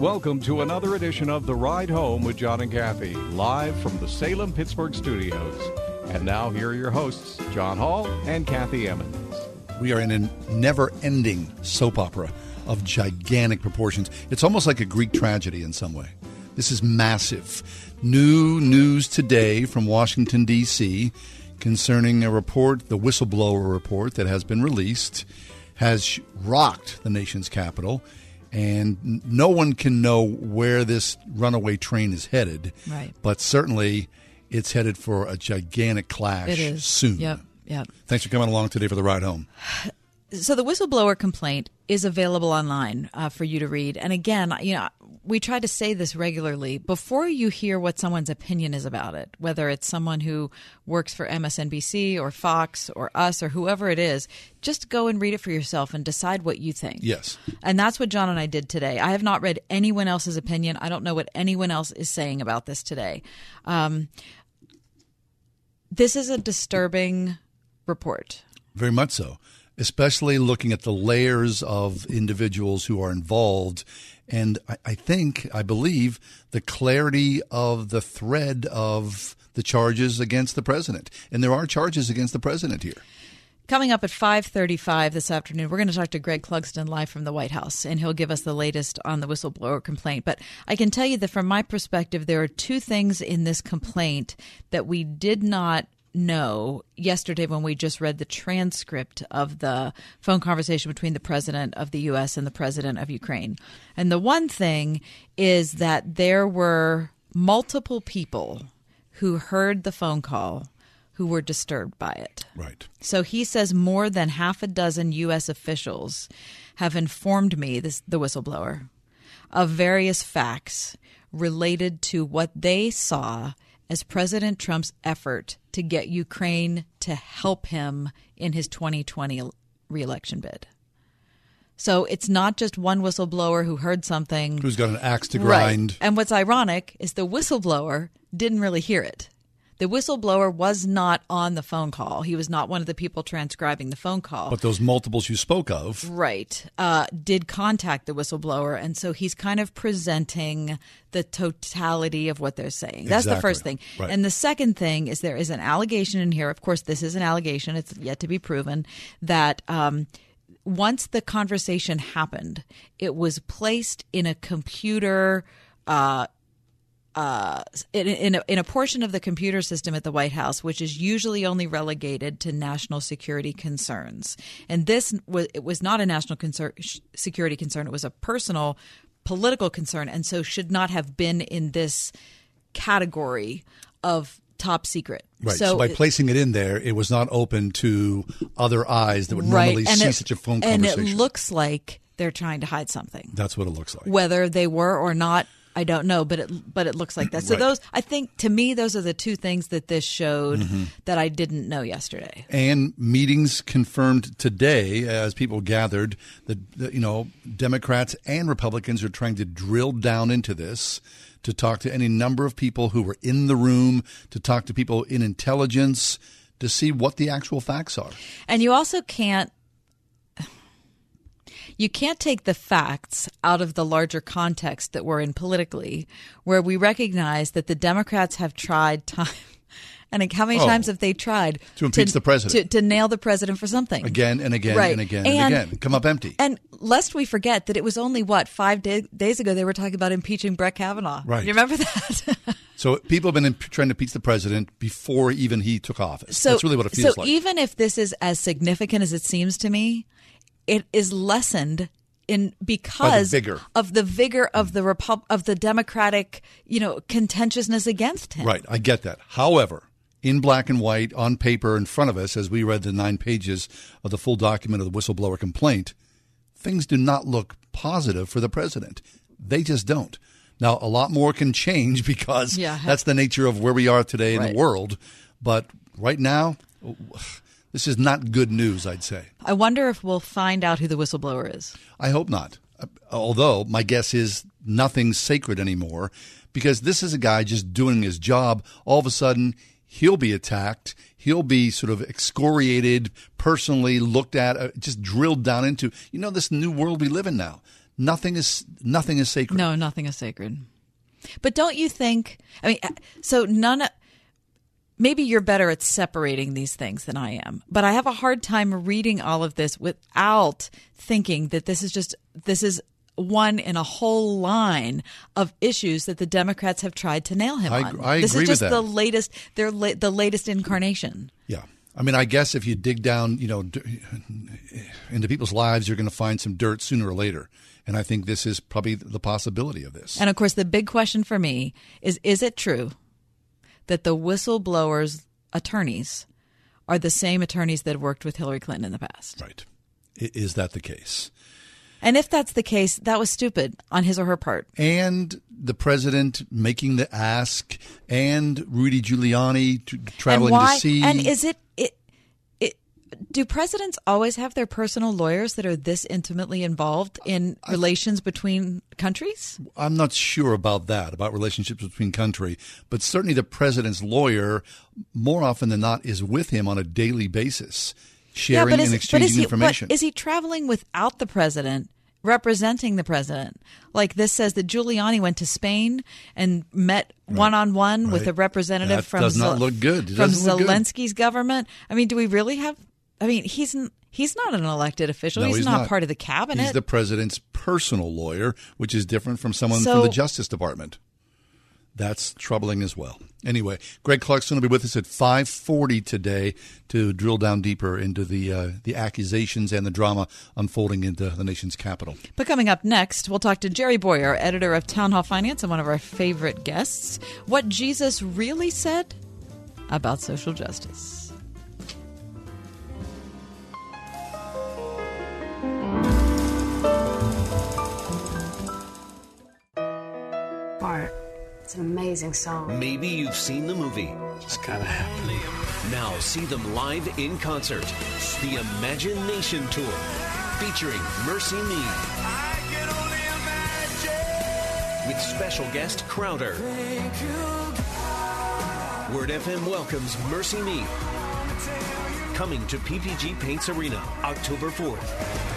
Welcome to another edition of The Ride Home with John and Kathy, live from the Salem Pittsburgh studios. And now, here are your hosts, John Hall and Kathy Emmons. We are in a never ending soap opera of gigantic proportions. It's almost like a Greek tragedy in some way. This is massive. New news today from Washington, D.C., concerning a report, the whistleblower report that has been released, has rocked the nation's capital and no one can know where this runaway train is headed. Right. But certainly, it's headed for a gigantic clash It is. soon. Yep. Yep. Thanks for coming along today for the ride home. So the whistleblower complaint is available online uh, for you to read. And again, you know, we try to say this regularly before you hear what someone's opinion is about it, whether it's someone who works for MSNBC or Fox or us or whoever it is, just go and read it for yourself and decide what you think. Yes. And that's what John and I did today. I have not read anyone else's opinion. I don't know what anyone else is saying about this today. Um, this is a disturbing report. Very much so, especially looking at the layers of individuals who are involved. And I, I think, I believe, the clarity of the thread of the charges against the president. And there are charges against the president here. Coming up at 5:35 this afternoon, we're going to talk to Greg Clugston live from the White House and he'll give us the latest on the whistleblower complaint. But I can tell you that from my perspective there are two things in this complaint that we did not know yesterday when we just read the transcript of the phone conversation between the president of the US and the president of Ukraine. And the one thing is that there were multiple people who heard the phone call who were disturbed by it. Right. So he says more than half a dozen U.S. officials have informed me, this, the whistleblower, of various facts related to what they saw as President Trump's effort to get Ukraine to help him in his 2020 reelection bid. So it's not just one whistleblower who heard something. Who's got an axe to grind. Right. And what's ironic is the whistleblower didn't really hear it. The whistleblower was not on the phone call. He was not one of the people transcribing the phone call. But those multiples you spoke of, right. Uh, did contact the whistleblower. And so he's kind of presenting the totality of what they're saying. That's the first thing. Right. And the second thing is there is an allegation in here. Of course, this is an allegation, it's yet to be proven that. Um, once the conversation happened, it was placed in a computer uh, uh, in, in, a, in a portion of the computer system at the White House, which is usually only relegated to national security concerns. And this was it was not a national concern, security concern; it was a personal political concern, and so should not have been in this category of top secret. right. So, by placing it in there, it was not open to other eyes that would normally and see it- such a phone and conversation. it looks like they're trying to hide something. That's what it looks like. Whether they were or not, I don't know, but it but it looks like that. So Right. those, I think, to me, those are the two things that this showed Mm-hmm. that I didn't know yesterday. and meetings confirmed today as people gathered that that, you know Democrats and Republicans are trying to drill down into this to talk to any number of people who were in the room to talk to people in intelligence to see what the actual facts are. And you also can't. You can't take the facts out of the larger context that we're in politically, where we recognize that the Democrats have tried time. And how many Oh. times have they tried To impeach the president. to, to nail the president for something Again and again Right. and again And- and, again. Come up empty. And lest we forget that it was only what five day, days ago they were talking about impeaching Brett Kavanaugh. Right. You remember that? so people have been imp- trying to impeach the president before even he took office. so That's really what it feels so like. even if this is as significant as it seems to me, it is lessened in because vigor. of the vigor of the Repub- of the Democratic, you know, contentiousness against him. Right, I get that. However, in black and white on paper in front of us, as we read the nine pages of the full document of the whistleblower complaint, things do not look positive for the president. They just don't. Now, a lot more can change because Yeah. that's the nature of where we are today in Right. the world. But right now, this is not good news, I'd say. I wonder if we'll find out who the whistleblower is. I hope not. Uh, Although my guess is nothing's sacred anymore because this is a guy just doing his job. All of a sudden, he'll be attacked. He'll be sort of excoriated, personally looked at, uh, just drilled down into. You know, this new world we live in now. Nothing is nothing is sacred. No, nothing is sacred. But don't you think? I mean, so none. Maybe you're better at separating these things than I am, but I have a hard time reading all of this without thinking that this is just this is one in a whole line of issues that the Democrats have tried to nail him I, on. I this is just the latest. Their la- the latest incarnation. Yeah. I mean, I guess if you dig down, you know, d- into people's lives, you're going to find some dirt sooner or later. And I think this is probably the possibility of this. And of course, the big question for me is: Is it true that the whistleblowers' attorneys are the same attorneys that worked with Hillary Clinton in the past? right. Is that the case? And if that's the case, that was stupid on his or her part. And the president making the ask, and Rudy Giuliani traveling and why? to see. And is it, do presidents always have their personal lawyers that are this intimately involved in relations between countries? I'm not sure about that, about relationships between country, but certainly the president's lawyer, more often than not, is with him on a daily basis, sharing but is, and but exchanging is he, information. But is he traveling without the president? Representing the president, like this says that Giuliani went to Spain and met one on one with a representative That from does not look good. It from look good. Zelensky's government. I mean, do we really have? I mean, he's he's not an elected official. No, he's, not, part of the cabinet. He's the president's personal lawyer, which is different from someone So- from the Justice Department. That's troubling as well. Anyway, Greg Clugston will be with us at 5:40 today to drill down deeper into the uh, the accusations and the drama unfolding into the nation's capital. But coming up next, we'll talk to Jerry Bowyer, editor of Town Hall Finance and one of our favorite guests. What Jesus really said about social justice. Art. It's an amazing song. Maybe you've seen the movie. It's gotta happen. Now see them live in concert. The Imagination Tour, featuring MercyMe. With special guest Crowder. Word FM welcomes MercyMe. Coming to PPG Paints Arena October 4th.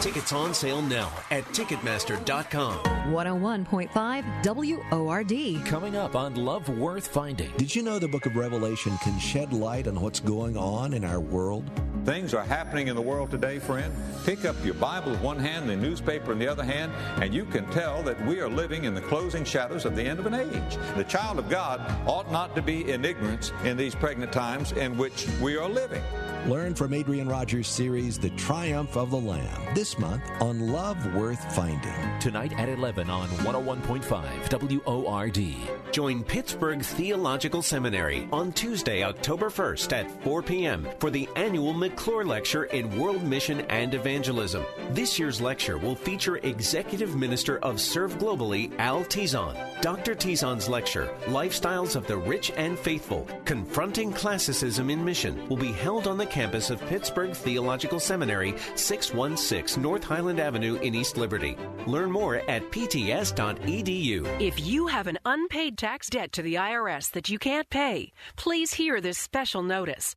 Tickets on sale now at Ticketmaster.com. 101.5 WORD. Coming up on Love Worth Finding. Did you know the book of Revelation can shed light on what's going on in our world? Things are happening in the world today, friend. Pick up your Bible with one hand, the newspaper in the other hand, and you can tell that we are living in the closing shadows of the end of an age. The child of God ought not to be in ignorance in these pregnant times in which we are living. Learn from Adrian Rogers' series, The Triumph of the Lamb, this month on Love Worth Finding. Tonight at 11 on 101.5 WORD. Join Pittsburgh Theological Seminary on Tuesday, October 1st at 4 p.m. for the annual McClure Lecture in World Mission and Evangelism. This year's lecture will feature Executive Minister of Serve Globally, Al Tizon. Dr. Tizon's lecture, Lifestyles of the Rich and Faithful, Confronting Classicism in Mission, will be held on the campus of Pittsburgh Theological Seminary, 616 North Highland Avenue in East Liberty. Learn more at pts.edu. If you have an unpaid tax debt to the IRS that you can't pay, please hear this special notice.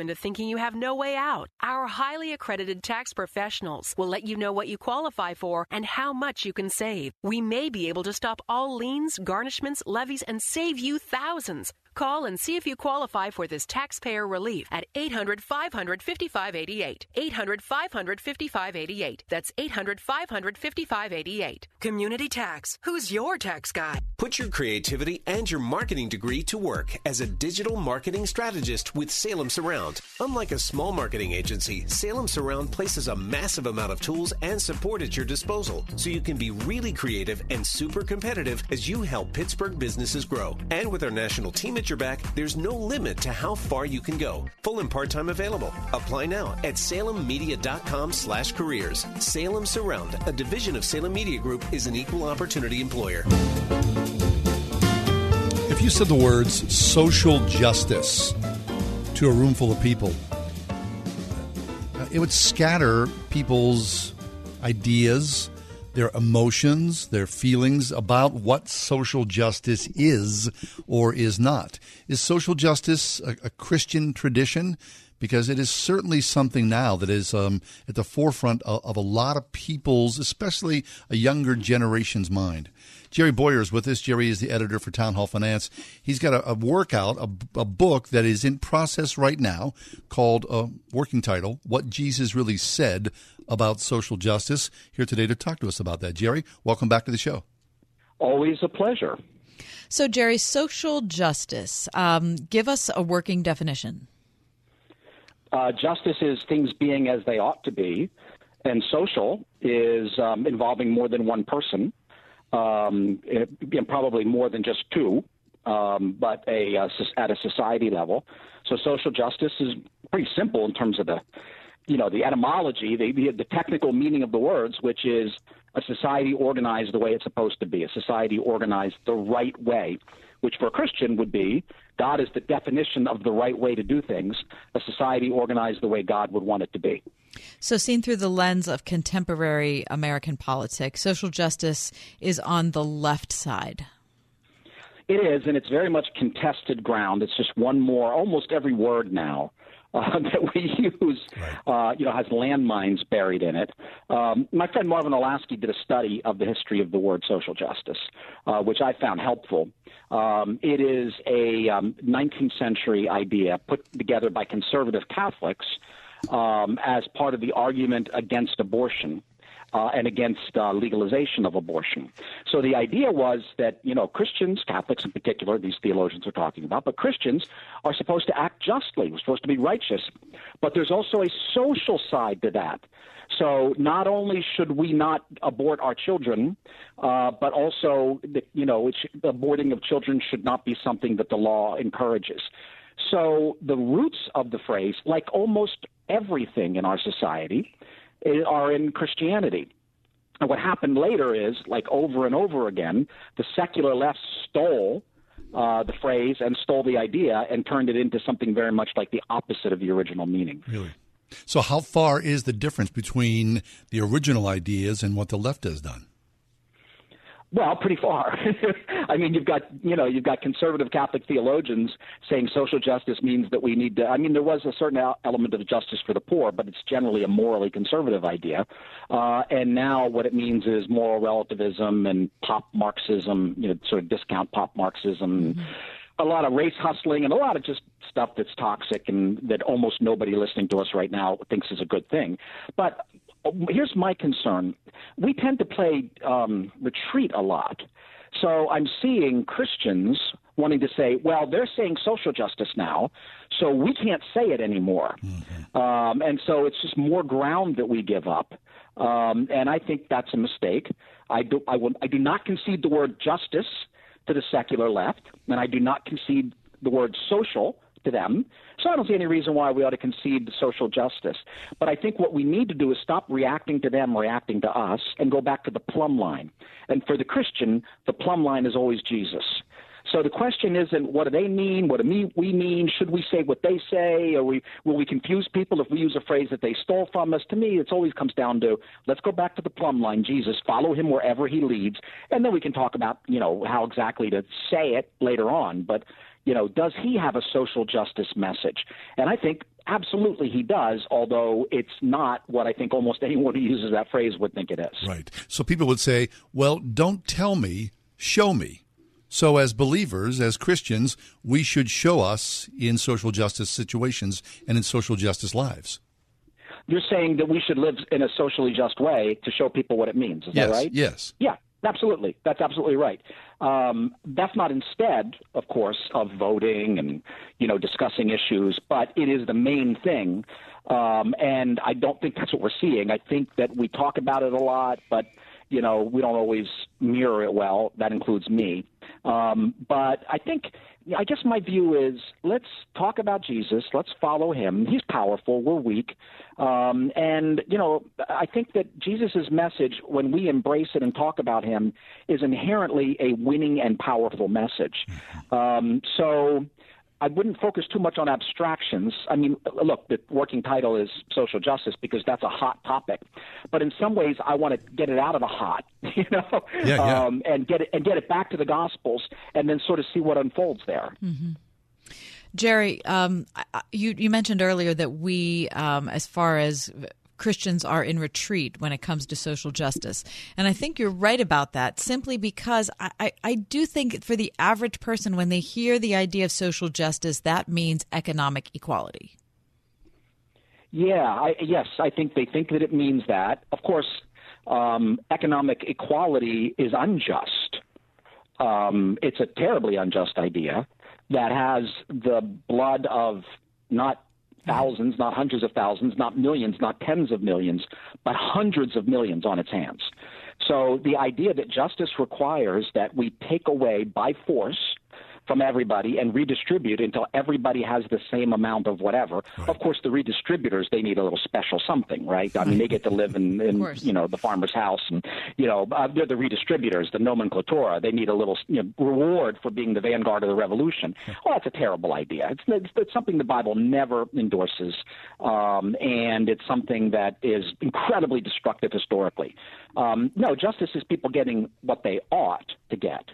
into thinking you have no way out. Our highly accredited tax professionals will let you know what you qualify for and how much you can save. We may be able to stop all liens, garnishments, levies, and save you thousands. Call and see if you qualify for this taxpayer relief at 800 500 5588. 800 500 5588. That's 800 500 5588. Community Tax. Who's your tax guy? Put your creativity and your marketing degree to work as a digital marketing strategist with Salem Surround. Surround. Unlike a small marketing agency, Salem Surround places a massive amount of tools and support at your disposal so you can be really creative and super competitive as you help Pittsburgh businesses grow. And with our national team at your back, there's no limit to how far you can go. Full and part-time available. Apply now at salemmedia.com slash careers. Salem Surround, a division of Salem Media Group, is an equal opportunity employer. If you said the words social justice to a room full of people, it would scatter people's ideas, their emotions, their feelings about what social justice is or is not. Is social justice a, a Christian tradition? Because it is certainly something now that is um, at the forefront of, of a lot of people's, especially a younger generation's mind. Jerry Bowyer is with us. Jerry is the editor for Town Hall Finance. He's got a, a workout, a, a, book that is in process right now called a uh, working title, What Jesus Really Said About Social Justice. Here today to talk to us about that. Jerry, welcome back to the show. Always a pleasure. So, Jerry, social justice, um, give us a working definition. Uh, justice is things being as they ought to be, and social is um, involving more than one person um, it, probably more than just two, um, but a uh, at a society level. So social justice is pretty simple in terms of the, you know, the etymology, the, the technical meaning of the words, which is a society organized the way it's supposed to be, a society organized the right way, which for a Christian would be God is the definition of the right way to do things, a society organized the way God would want it to be. So, seen through the lens of contemporary American politics, social justice is on the left side. It is, and it's very much contested ground. It's just one more, almost every word now uh, that we use, right. uh, you know, has landmines buried in it. Um, my friend Marvin Olasky did a study of the history of the word social justice, uh, which I found helpful. Um, it is a um, 19th century idea put together by conservative Catholics um, as part of the argument against abortion. Uh, and against uh, legalization of abortion. So the idea was that you know Christians, Catholics in particular, these theologians are talking about, but Christians are supposed to act justly. We're supposed to be righteous, but there's also a social side to that. So not only should we not abort our children, uh, but also you know aborting of children should not be something that the law encourages. So the roots of the phrase, like almost everything in our society, are in Christianity. And what happened later is, like over and over again, the secular left stole uh, the phrase and stole the idea and turned it into something very much like the opposite of the original meaning. Really? So, how far is the difference between the original ideas and what the left has done? Well, pretty far. I mean, you've got you know you've got conservative Catholic theologians saying social justice means that we need to. I mean, there was a certain element of justice for the poor, but it's generally a morally conservative idea. Uh, and now what it means is moral relativism and pop Marxism, you know, sort of discount pop Marxism. Mm-hmm. A lot of race hustling and a lot of just stuff that's toxic and that almost nobody listening to us right now thinks is a good thing. But here's my concern. We tend to play um, retreat a lot. So I'm seeing Christians wanting to say, well, they're saying social justice now, so we can't say it anymore. Mm-hmm. Um, and so it's just more ground that we give up. Um, and I think that's a mistake. I do, I, will, I do not concede the word justice to the secular left, and I do not concede the word social to them. So I don't see any reason why we ought to concede social justice. But I think what we need to do is stop reacting to them, reacting to us, and go back to the plumb line. And for the Christian, the plumb line is always Jesus. So the question isn't what do they mean, what do we mean, should we say what they say, or we, will we confuse people if we use a phrase that they stole from us? To me, it always comes down to let's go back to the plumb line, Jesus, follow him wherever he leads, and then we can talk about you know how exactly to say it later on. But you know, does he have a social justice message? And I think absolutely he does, although it's not what I think almost anyone who uses that phrase would think it is. Right. So people would say, well, don't tell me, show me. So, as believers, as Christians, we should show us in social justice situations and in social justice lives. You're saying that we should live in a socially just way to show people what it means. Is yes, that right? Yes. Yeah. Absolutely, that's absolutely right. Um, that's not instead, of course, of voting and you know discussing issues, but it is the main thing. Um, and I don't think that's what we're seeing. I think that we talk about it a lot, but you know we don't always mirror it well. That includes me. Um, but I think I guess my view is let's talk about Jesus. Let's follow him. He's powerful. We're weak. Um, and, you know, I think that Jesus' message, when we embrace it and talk about him, is inherently a winning and powerful message. Um, so I wouldn't focus too much on abstractions. I mean, look, the working title is social justice because that's a hot topic. But in some ways, I want to get it out of the hot, you know, yeah, yeah. Um, and get it and get it back to the Gospels, and then sort of see what unfolds there. Mm-hmm. Jerry, um, you you mentioned earlier that we, um, as far as Christians are in retreat when it comes to social justice. And I think you're right about that simply because I, I, I, do think for the average person, when they hear the idea of social justice, that means economic equality. Yeah, I, yes, I think they think that it means that. Of course, um, economic equality is unjust. Um, it's a terribly unjust idea that has the blood of not thousands, not hundreds of thousands, not millions, not tens of millions, but hundreds of millions on its hands. So the idea that justice requires that we take away by force from everybody and redistribute until everybody has the same amount of whatever. Right. Of course, the redistributors they need a little special something, right? I mean, they get to live in, in you know the farmer's house, and you know uh, they're the redistributors, the nomenklatura. They need a little you know, reward for being the vanguard of the revolution. Well, that's a terrible idea. It's, it's, it's something the Bible never endorses, um, and it's something that is incredibly destructive historically. Um, no, justice is people getting what they ought to get.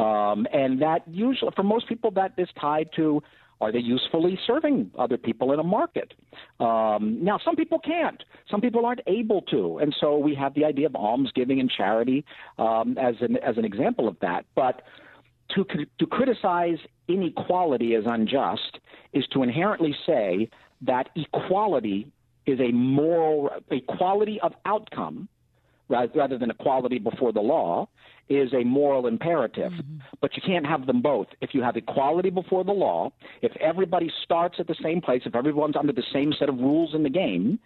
Um, and that usually, for most people, that is tied to are they usefully serving other people in a market? Um, now, some people can't. Some people aren't able to, and so we have the idea of almsgiving and charity um, as an as an example of that. But to to criticize inequality as unjust is to inherently say that equality is a moral equality of outcome rather than equality before the law is a moral imperative. Mm-hmm. But you can't have them both. If you have equality before the law, if everybody starts at the same place, if everyone's under the same set of rules in the game,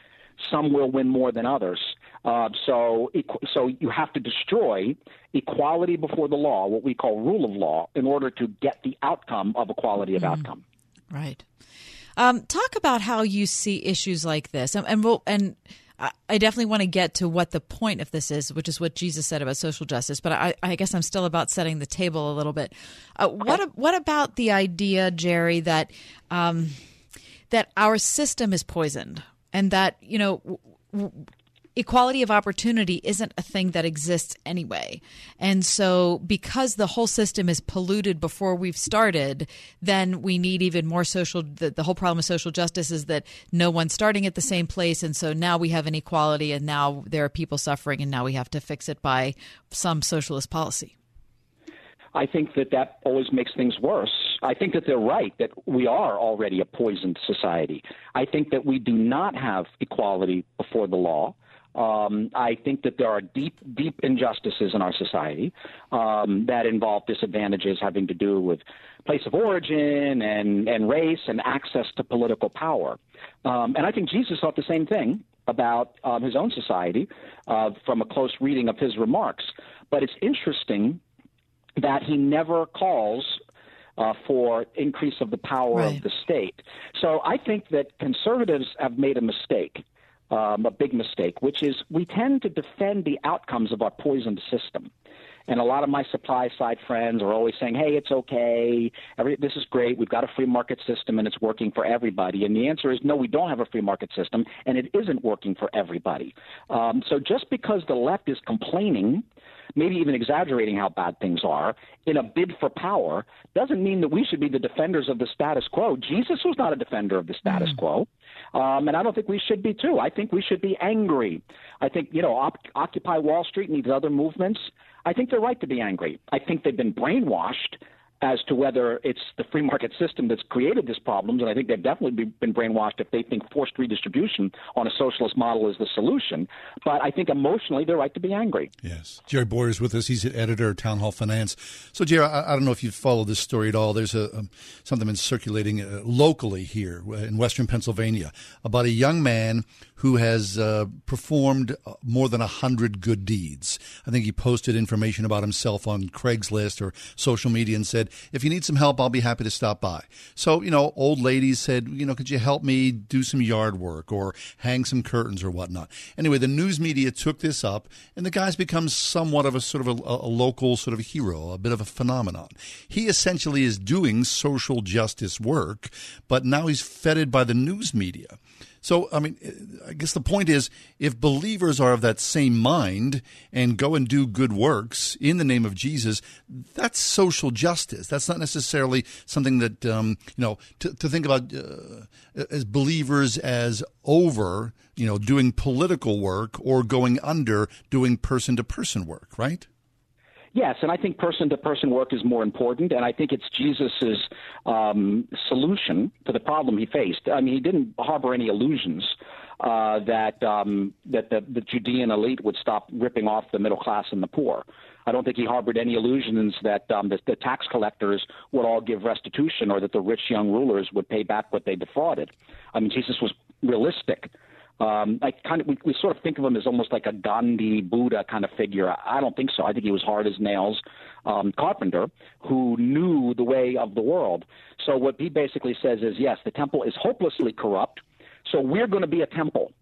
some will win more than others. Uh, so, so you have to destroy equality before the law, what we call rule of law, in order to get the outcome of equality of mm-hmm. outcome. Right. Um, talk about how you see issues like this, and and, we'll, and I definitely want to get to what the point of this is, which is what Jesus said about social justice. But I, I guess I'm still about setting the table a little bit. Uh, what What about the idea, Jerry, that um, that our system is poisoned, and that you know w- equality of opportunity isn't a thing that exists anyway. And so, because the whole system is polluted before we've started, then we need even more social. The, the, whole problem of social justice is that no one's starting at the same place. And so now we have inequality, and now there are people suffering, and now we have to fix it by some socialist policy. I think that that always makes things worse. I think that they're right that we are already a poisoned society. I think that we do not have equality before the law. Um, I think that there are deep, deep injustices in our society um, that involve disadvantages having to do with place of origin and, and race and access to political power. Um, and I think Jesus thought the same thing about um, his own society uh, from a close reading of his remarks. But it's interesting that he never calls uh, for increase of the power right. of the state. So I think that conservatives have made a mistake um, a big mistake, which is we tend to defend the outcomes of our poisoned system. And a lot of my supply side friends are always saying, "Hey, it's okay. Every, this is great. We've got a free market system, and it's working for everybody." And the answer is no, we don't have a free market system, and it isn't working for everybody. Um, so just because the left is complaining maybe even exaggerating how bad things are in a bid for power doesn't mean that we should be the defenders of the status quo. Jesus was not a defender of the status mm. quo. Um, and I don't think we should be too. I think we should be angry. I think, you know, Op- Occupy Wall Street and these other movements, I think they're right to be angry. I think they've been brainwashed as to whether it's the free market system that's created these problems. And I think they've definitely been brainwashed if they think forced redistribution on a socialist model is the solution. But I think emotionally they're right to be angry. Yes. Jerry Bowyer is with us. He's an editor of Town Hall Finance. So, Jerry, I, I don't know if you've followed this story at all. There's a something been circulating uh, locally here in Western Pennsylvania about a young man who has uh, performed uh, more than a hundred good deeds. I think he posted information about himself on Craigslist or social media and said, "If you need some help, I'll be happy to stop by." So, you know, old ladies said, "You know, could you help me do some yard work or hang some curtains or whatnot?" Anyway, the news media took this up, and the guy's become somewhat of a sort of a, a local sort of hero, a bit of a phenomenon. He essentially is doing social justice work, but now he's feted by the news media. So, I mean, I guess the point is if believers are of that same mind and go and do good works in the name of Jesus, that's social justice. That's not necessarily something that, um, you know, to, to think about uh, as believers as over, you know, doing political work or going under doing person to person work, right? Yes, and I think person to person work is more important, and I think it's Jesus's um, solution to the problem he faced. I mean, he didn't harbor any illusions uh, that um, that the, the Judean elite would stop ripping off the middle class and the poor. I don't think he harbored any illusions that um, the, the tax collectors would all give restitution or that the rich young rulers would pay back what they defrauded. I mean, Jesus was realistic. Um, I kind of we, we sort of think of him as almost like a Gandhi Buddha kind of figure. I don't think so. I think he was hard as nails um, carpenter who knew the way of the world. So what he basically says is, yes, the temple is hopelessly corrupt. So we're going to be a temple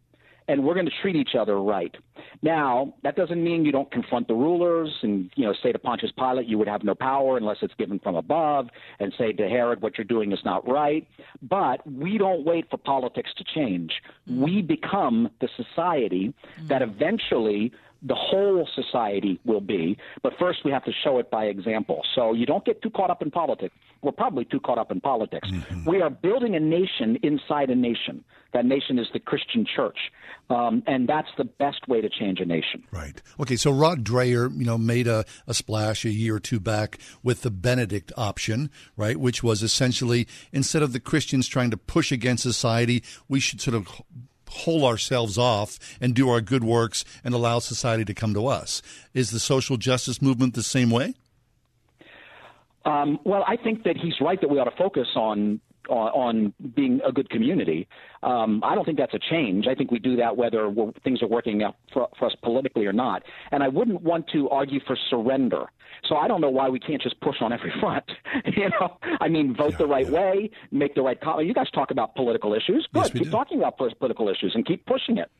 and we're going to treat each other right. Now, that doesn't mean you don't confront the rulers and, you know, say to Pontius Pilate, you would have no power unless it's given from above, and say to Herod, what you're doing is not right. But we don't wait for politics to change. Mm-hmm. We become the society that mm-hmm. eventually the whole society will be. But first, we have to show it by example. So you don't get too caught up in politics. We're probably too caught up in politics. Mm-hmm. We are building a nation inside a nation. That nation is the Christian church, um, and that's the best way to change a nation. Right. Okay. So Rod Dreher, you know, made a, a splash a year or two back with the Benedict option, right, which was essentially instead of the Christians trying to push against society, we should sort of hole ourselves off and do our good works and allow society to come to us. Is the social justice movement the same way? Um, well, I think that he's right that we ought to focus on on, being a good community. Um, I don't think that's a change. I think we do that whether things are working out for, for, us politically or not. And I wouldn't want to argue for surrender. So I don't know why we can't just push on every front. you know, I mean, vote yeah, the right yeah. way, make the right comment. You guys talk about political issues. Good, yes, keep do. talking about political issues and keep pushing it.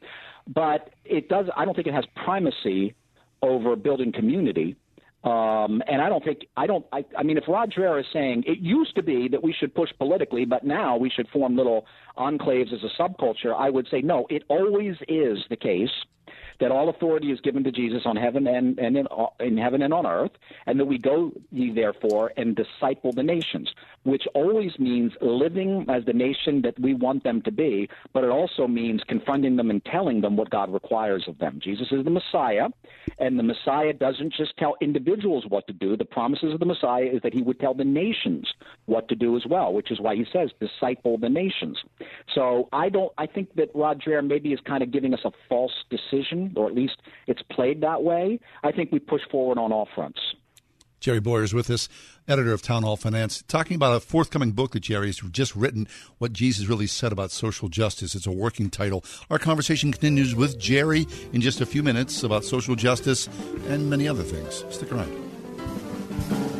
But it does. I don't think it has primacy over building community. Um, and I don't think I don't. I, I mean, if Rod Dreher is saying it used to be that we should push politically, but now we should form little enclaves as a subculture, I would say no. It always is the case that all authority is given to Jesus on heaven and, and in, in heaven and on earth, and that we go ye therefore and disciple the nations, which always means living as the nation that we want them to be, but it also means confronting them and telling them what God requires of them. Jesus is the Messiah, and the Messiah doesn't just tell individuals what to do. The promises of the Messiah is that he would tell the nations what to do as well, which is why he says disciple the nations. So I don't I think that Dreher maybe is kind of giving us a false decision or at least it's played that way, I think we push forward on all fronts. Jerry Bowyer is with us, editor of Town Hall Finance, talking about a forthcoming book that Jerry has just written, What Jesus Really Said About Social Justice. It's a working title. Our conversation continues with Jerry in just a few minutes about social justice and many other things. Stick around.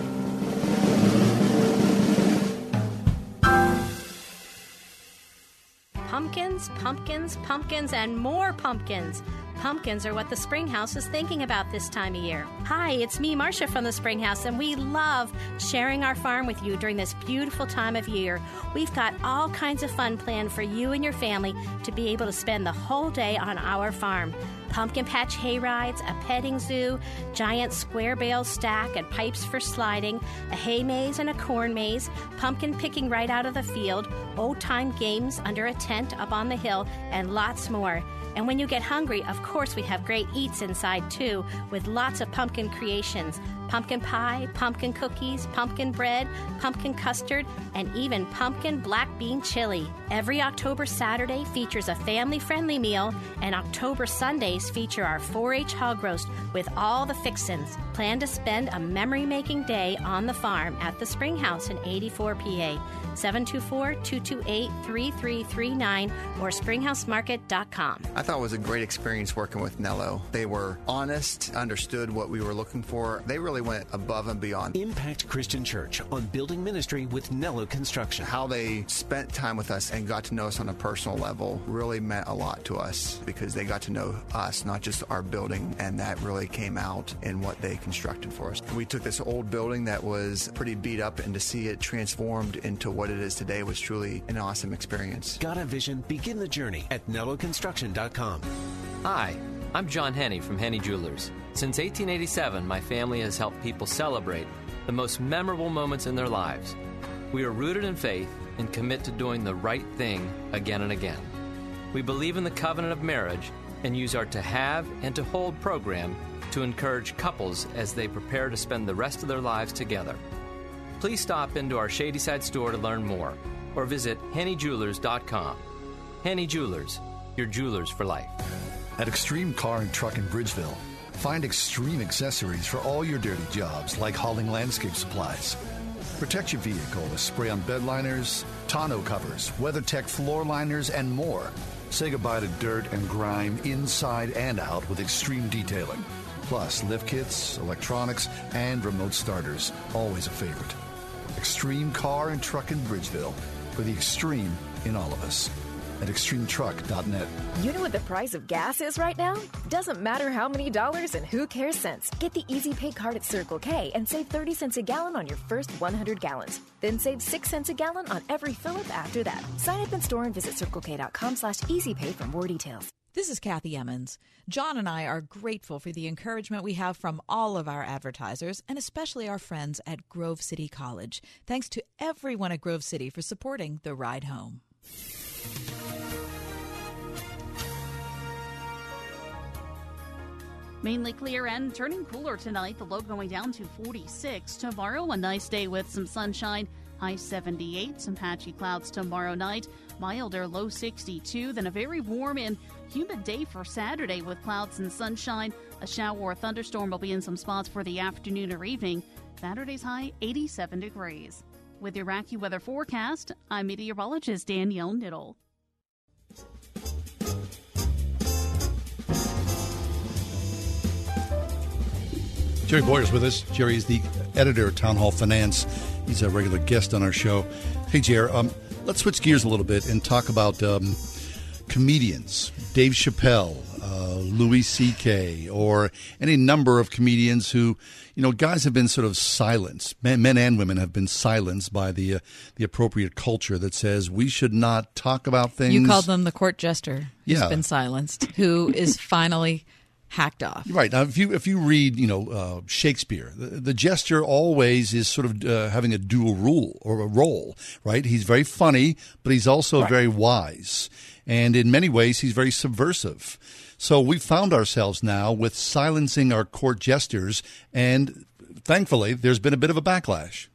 Pumpkins, pumpkins, pumpkins, and more pumpkins. Pumpkins are what the Springhouse is thinking about this time of year. Hi, it's me, Marcia from the Springhouse, and we love sharing our farm with you during this beautiful time of year. We've got all kinds of fun planned for you and your family to be able to spend the whole day on our farm pumpkin patch hay rides, a petting zoo, giant square bale stack and pipes for sliding, a hay maze and a corn maze, pumpkin picking right out of the field, old time games under a tent up on the hill, and lots more. And when you get hungry, of course, we have great eats inside too, with lots of pumpkin creations pumpkin pie, pumpkin cookies, pumpkin bread, pumpkin custard, and even pumpkin black bean chili. Every October Saturday features a family friendly meal, and October Sundays feature our 4 H hog roast with all the fixins. Plan to spend a memory making day on the farm at the Spring House in 84 PA. 724 228 3339 or springhousemarket.com. I thought it was a great experience working with Nello. They were honest, understood what we were looking for. They really went above and beyond. Impact Christian Church on building ministry with Nello Construction. How they spent time with us and got to know us on a personal level really meant a lot to us because they got to know us, not just our building, and that really came out in what they constructed for us. We took this old building that was pretty beat up and to see it transformed into what it is today was truly an awesome experience. Got a vision? Begin the journey at NelloConstruction.com. Hi, I'm John Henne from Henne Jewelers. Since 1887, my family has helped people celebrate the most memorable moments in their lives. We are rooted in faith and commit to doing the right thing again and again. We believe in the covenant of marriage and use our To Have and To Hold program to encourage couples as they prepare to spend the rest of their lives together. Please stop into our Shadyside store to learn more or visit hennejewelers.com. Henne Jewelers, your jewelers for life. At Extreme Car and Truck in Bridgeville, find extreme accessories for all your dirty jobs like hauling landscape supplies. Protect your vehicle with spray on bed liners, tonneau covers, WeatherTech floor liners, and more. Say goodbye to dirt and grime inside and out with extreme detailing. Plus, lift kits, electronics, and remote starters. Always a favorite. Extreme Car and Truck in Bridgeville for the extreme in all of us. At extremetruck.net. You know what the price of gas is right now? Doesn't matter how many dollars and who cares cents. Get the Easy Pay card at Circle K and save 30 cents a gallon on your first 100 gallons. Then save 6 cents a gallon on every fill up after that. Sign up in store and visit circlek.com slash easypay for more details. This is Kathy Emmons. John and I are grateful for the encouragement we have from all of our advertisers and especially our friends at Grove City College. Thanks to everyone at Grove City for supporting the ride home. Mainly clear and turning cooler tonight. The low going down to 46. Tomorrow, a nice day with some sunshine. High 78. Some patchy clouds tomorrow night. Milder low 62. Then a very warm and humid day for Saturday with clouds and sunshine. A shower or thunderstorm will be in some spots for the afternoon or evening. Saturday's high 87 degrees. With your weather forecast, I'm meteorologist Danielle Niddle. Jerry Bowyer's with us. Jerry is the editor of Town Hall Finance. He's a regular guest on our show. Hey, Jerry, um, let's switch gears a little bit and talk about um, comedians. Dave Chappelle, uh, Louis C.K., or any number of comedians who, you know, guys have been sort of silenced. Men, men and women have been silenced by the uh, the appropriate culture that says we should not talk about things. You called them the court jester who's Yeah. been silenced, who is finally hacked off. Right now, if you if you read, you know, uh, Shakespeare, the, the jester always is sort of uh, having a dual rule or a role. Right? He's very funny, but he's also very wise, and in many ways, he's very subversive. So we found ourselves now with silencing our court jesters, and thankfully, there's been a bit of a backlash.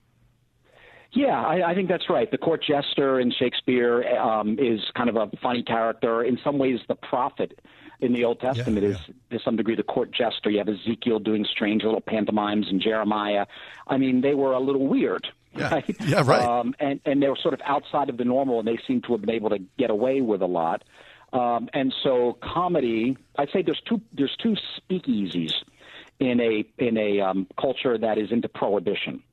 Yeah, I, I think that's right. The court jester in Shakespeare um, is kind of a funny character. In some ways, the prophet in the Old Testament is, to some degree, the court jester. You have Ezekiel doing strange little pantomimes, and Jeremiah. I mean, they were a little weird. Right? Yeah, right. Um, and and they were sort of outside of the normal, and they seem to have been able to get away with a lot. Um, and so, comedy, I'd say there's two there's two speakeasies in a in a um, culture that is into prohibition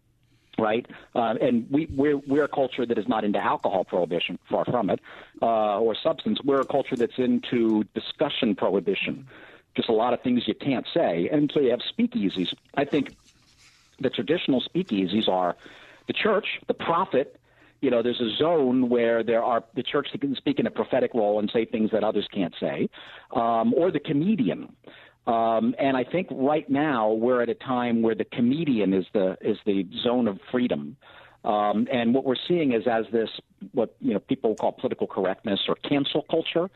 right? Uh, and we, we're, we're a culture that is not into alcohol prohibition, far from it, uh, or substance. We're a culture that's into discussion prohibition, just a lot of things you can't say. And so you have speakeasies. I think the traditional speakeasies are the church, the prophet. You know, there's a zone where there are the church that can speak in a prophetic role and say things that others can't say, um, or the comedian. Um, and I think right now we're at a time where the comedian is the is the zone of freedom. Um, and what we're seeing is as this what you know people call political correctness or cancel culture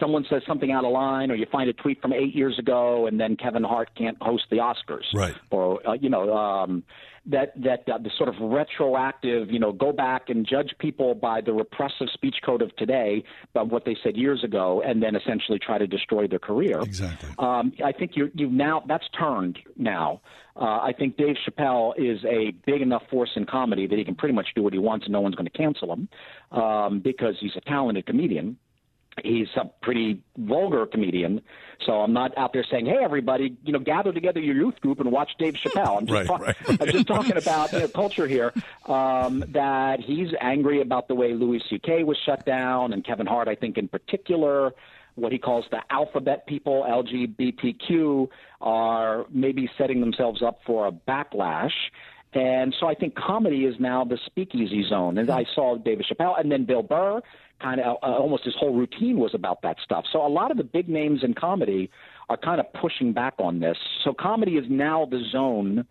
someone says something out of line, or you find a tweet from eight years ago, and then Kevin Hart can't host the Oscars, right? Or uh, you know, um, that that uh, the sort of retroactive, you know, go back and judge people by the repressive speech code of today, by what they said years ago, and then essentially try to destroy their career. Exactly. Um, I think you you now that's turned now. Uh, I think Dave Chappelle is a big enough force in comedy that he can pretty much do what he wants and no one's going to cancel him um, because he's a talented comedian he's a pretty vulgar comedian. So I'm not out there saying, "Hey, everybody, you know, gather together your youth group and watch Dave Chappelle." I'm just, Right, talk- right, right. I'm just talking about you know, culture here. Um, that he's angry about the way Louis C.K. was shut down, and Kevin Hart, I think, in particular. What he calls the alphabet people, LGBTQ, are maybe setting themselves up for a backlash. And so I think comedy is now the speakeasy zone. And I saw David Chappelle and then Bill Burr, kind of uh, almost his whole routine was about that stuff. So a lot of the big names in comedy are kind of pushing back on this. So comedy is now the zone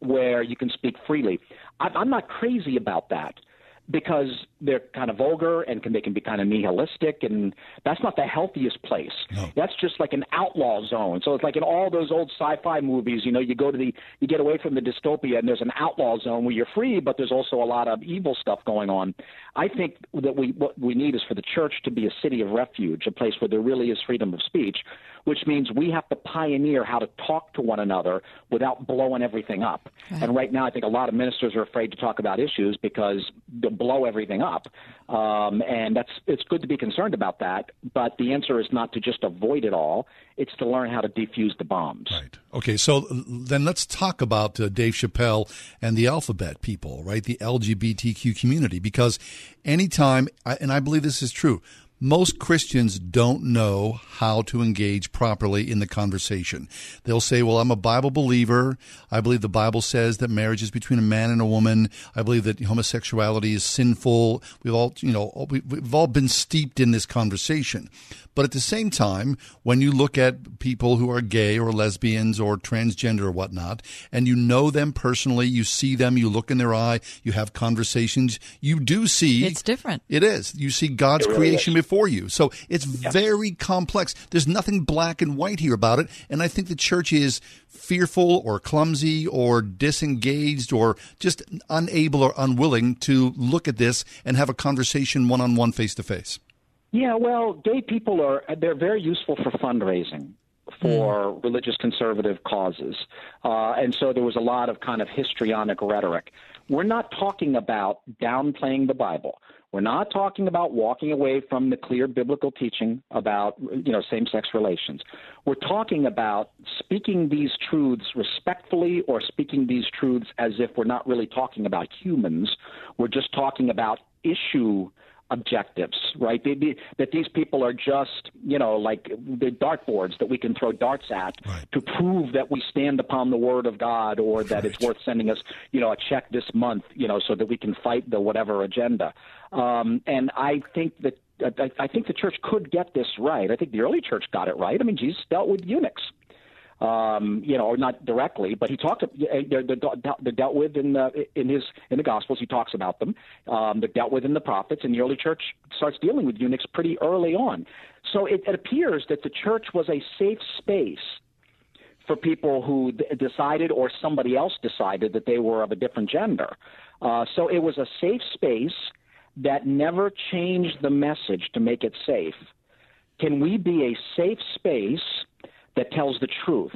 where you can speak freely. I, I'm not crazy about that because they're kind of vulgar and can, they can be kind of nihilistic, and that's not the healthiest place. That's just like an outlaw zone. So it's like in all those old sci-fi movies, you know, you go to the, you get away from the dystopia, and there's an outlaw zone where you're free, but there's also a lot of evil stuff going on. I think that we what we need is for the church to be a city of refuge, a place where there really is freedom of speech, which means we have to pioneer how to talk to one another without blowing everything up. And right now, I think a lot of ministers are afraid to talk about issues because they'll blow everything up. Um, and that's it's good to be concerned about that, but the answer is not to just avoid it all; it's to learn how to defuse the bombs. Right. Okay, so then let's talk about uh, Dave Chappelle and the alphabet people, right? The LGBTQ community, because anytime, I- and I believe this is true, most Christians don't know how to engage properly in the conversation. They'll say, Well, I'm a Bible believer. I believe the Bible says that marriage is between a man and a woman. I believe that homosexuality is sinful. We've all, you know, we- we've all been steeped in this conversation. But at the same time, when you look at people who are gay or lesbians or transgender or whatnot, and you know them personally, you see them, you look in their eye, you have conversations, you do see. It's different. It is. You see God's really creation is. Before you. So it's very complex. There's nothing black and white here about it. And I think the church is fearful or clumsy or disengaged or just unable or unwilling to look at this and have a conversation one on one, face to face. Yeah, well, gay people are they're very useful for fundraising for religious conservative causes. Uh, and so there was a lot of kind of histrionic rhetoric. We're not talking about downplaying the Bible. We're not talking about walking away from the clear biblical teaching about you know same-sex relations. We're talking about speaking these truths respectfully or speaking these truths as if we're not really talking about humans. We're just talking about issue objectives, right? They, they, that these people are just, you know, like the dartboards that we can throw darts at to prove that we stand upon the word of God or that it's worth sending us, you know, a check this month, you know, so that we can fight the whatever agenda. Um, and I think that. I, I think the church could get this right. I think the early church got it right. I mean, Jesus dealt with eunuchs um, you know, not directly, but he talked. They're, they're, they're dealt with in the in his in the Gospels. He talks about them. Um, they're dealt with in the prophets, and the early church starts dealing with eunuchs pretty early on. So it, it appears that the church was a safe space for people who d- decided, or somebody else decided, that they were of a different gender. Uh, so it was a safe space that never changed the message to make it safe. Can we be a safe space? That tells the truth.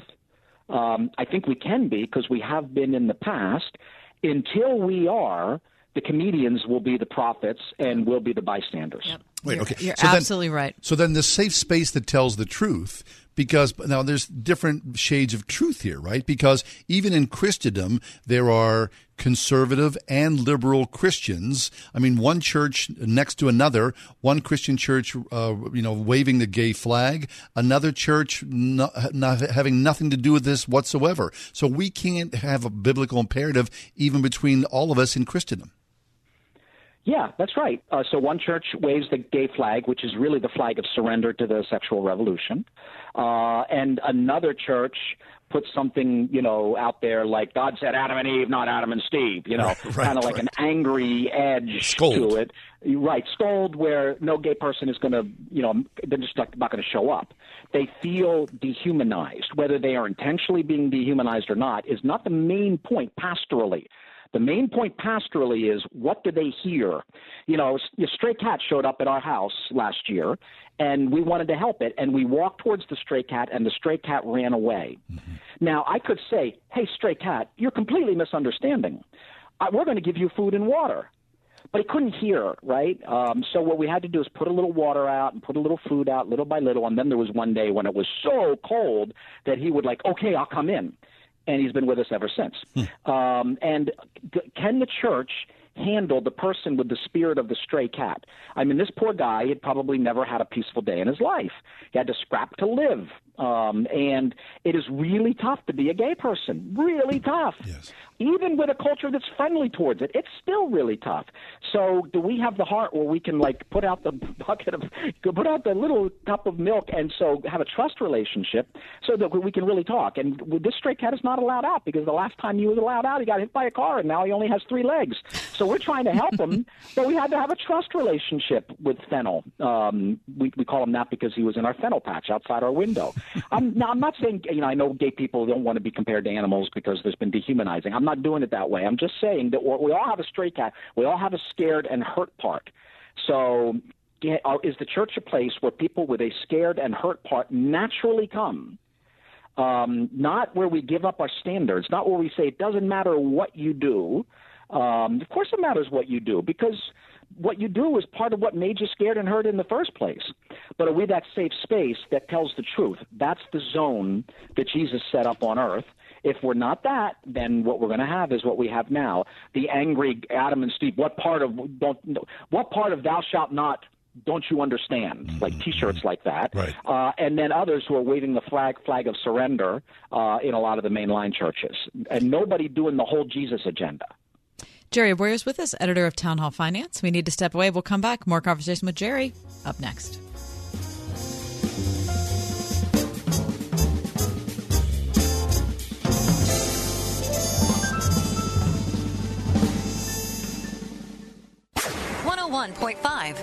Um, I think we can be because we have been in the past. Until we are, the comedians will be the prophets and we'll be the bystanders. Wait, You're- okay. you're So then- absolutely right. So then the safe space that tells the truth, because now there's different shades of truth here, right? Because even in Christendom, there are conservative and liberal Christians. I mean, one church next to another, one Christian church, uh, you know, waving the gay flag, another church not, not having nothing to do with this whatsoever. So we can't have a biblical imperative even between all of us in Christendom. Yeah, that's right. Uh, so one church waves the gay flag, which is really the flag of surrender to the sexual revolution, uh, and another church puts something, you know, out there like God said Adam and Eve, not Adam and Steve, you know, Right, right, kind of like right. an angry edge Scold. to it. Right, scold where no gay person is going to, you know, they're just not going to show up. They feel dehumanized. Whether they are intentionally being dehumanized or not is not the main point pastorally. The main point pastorally is what do they hear? You know, a stray cat showed up at our house last year, and we wanted to help it, and we walked towards the stray cat, and the stray cat ran away. Now, I could say, hey, stray cat, you're completely misunderstanding. We're going to give you food and water. But he couldn't hear, right? Um, so what we had to do is put a little water out and put a little food out little by little. And then there was one day when it was so cold that he would like, okay, I'll come in. And he's been with us ever since. Um, and g- can the church handle the person with the spirit of the stray cat? I mean, this poor guy had probably never had a peaceful day in his life. He had to scrap to live. Um, and it is really tough to be a gay person. Really tough. Yes. Even with a culture that's friendly towards it, it's still really tough. So, do we have the heart where we can like put out the bucket of, put out the little cup of milk, and so have a trust relationship, so that we can really talk? And this stray cat is not allowed out because the last time he was allowed out, he got hit by a car, and now he only has three legs. So we're trying to help him, but we had to have a trust relationship with Fennel. Um, we we call him that because he was in our Fennel patch outside our window. I'm now I'm not saying you know I know gay people don't want to be compared to animals because there's been dehumanizing. I'm not doing it that way. I'm just saying that we we all have a straight cat. We all have a scared and hurt part. So uh, is the church a place where people with a scared and hurt part naturally come? Um, not where we give up our standards, not where we say it doesn't matter what you do. Um, of course, it matters what you do because what you do is part of what made you scared and hurt in the first place. But are we that safe space that tells the truth? That's the zone that Jesus set up on earth. If we're not that, then what we're going to have is what we have now: the angry Adam and Steve. What part of don't? What part of thou shalt not? Don't you understand? Like T-shirts like that, right? Uh, and then others who are waving the flag flag of surrender uh, in a lot of the mainline churches, and nobody doing the whole Jesus agenda. Jerry Bowyer's with us, editor of Town Hall Finance. We need to step away. We'll come back. More conversation with Jerry up next. One hundred one point five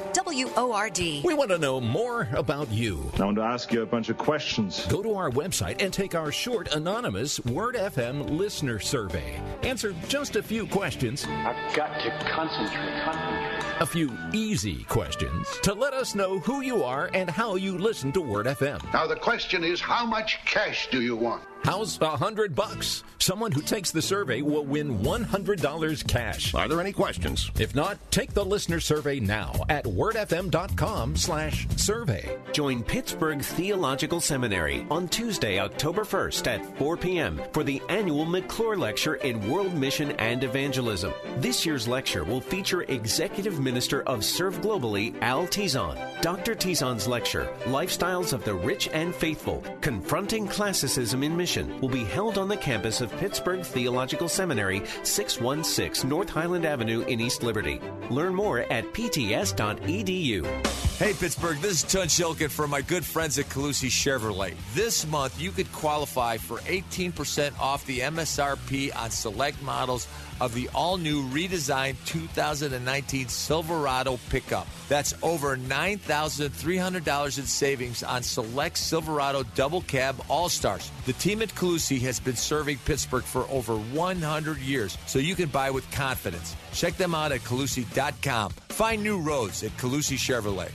WORD. We want to know more about you. I want to ask you a bunch of questions. Go to our website and take our short, anonymous Word FM listener survey. Answer just a few questions. I've got to concentrate, concentrate. A few easy questions to let us know who you are and how you listen to Word FM. Now the question is, how much cash do you want? How's a hundred bucks? Someone who takes the survey will win $100 cash. Are there any questions? If not, take the listener survey now at wordfm.com slash survey. Join Pittsburgh Theological Seminary on Tuesday, October 1st at 4 p.m. for the annual McClure Lecture in World Mission and Evangelism. This year's lecture will feature Executive Minister of Serve Globally, Al Tizon. Dr. Tizon's lecture, Lifestyles of the Rich and Faithful, Confronting Classicism in Mission, will be held on the campus of Pittsburgh Theological Seminary, 616 North Highland Avenue in East Liberty. Learn more at pts.edu. Hey Pittsburgh, this is Tunch Ilkin from my good friends at Colussy Chevrolet. This month you could qualify for 18% off the MSRP on select models of the all-new redesigned 2019 Silverado pickup. That's over $9,300 in savings on select Silverado double cab all-stars. The team at Colussy has been serving Pittsburgh for over 100 years, so you can buy with confidence. Check them out at Colussy.com. Find new roads at Colussy Chevrolet.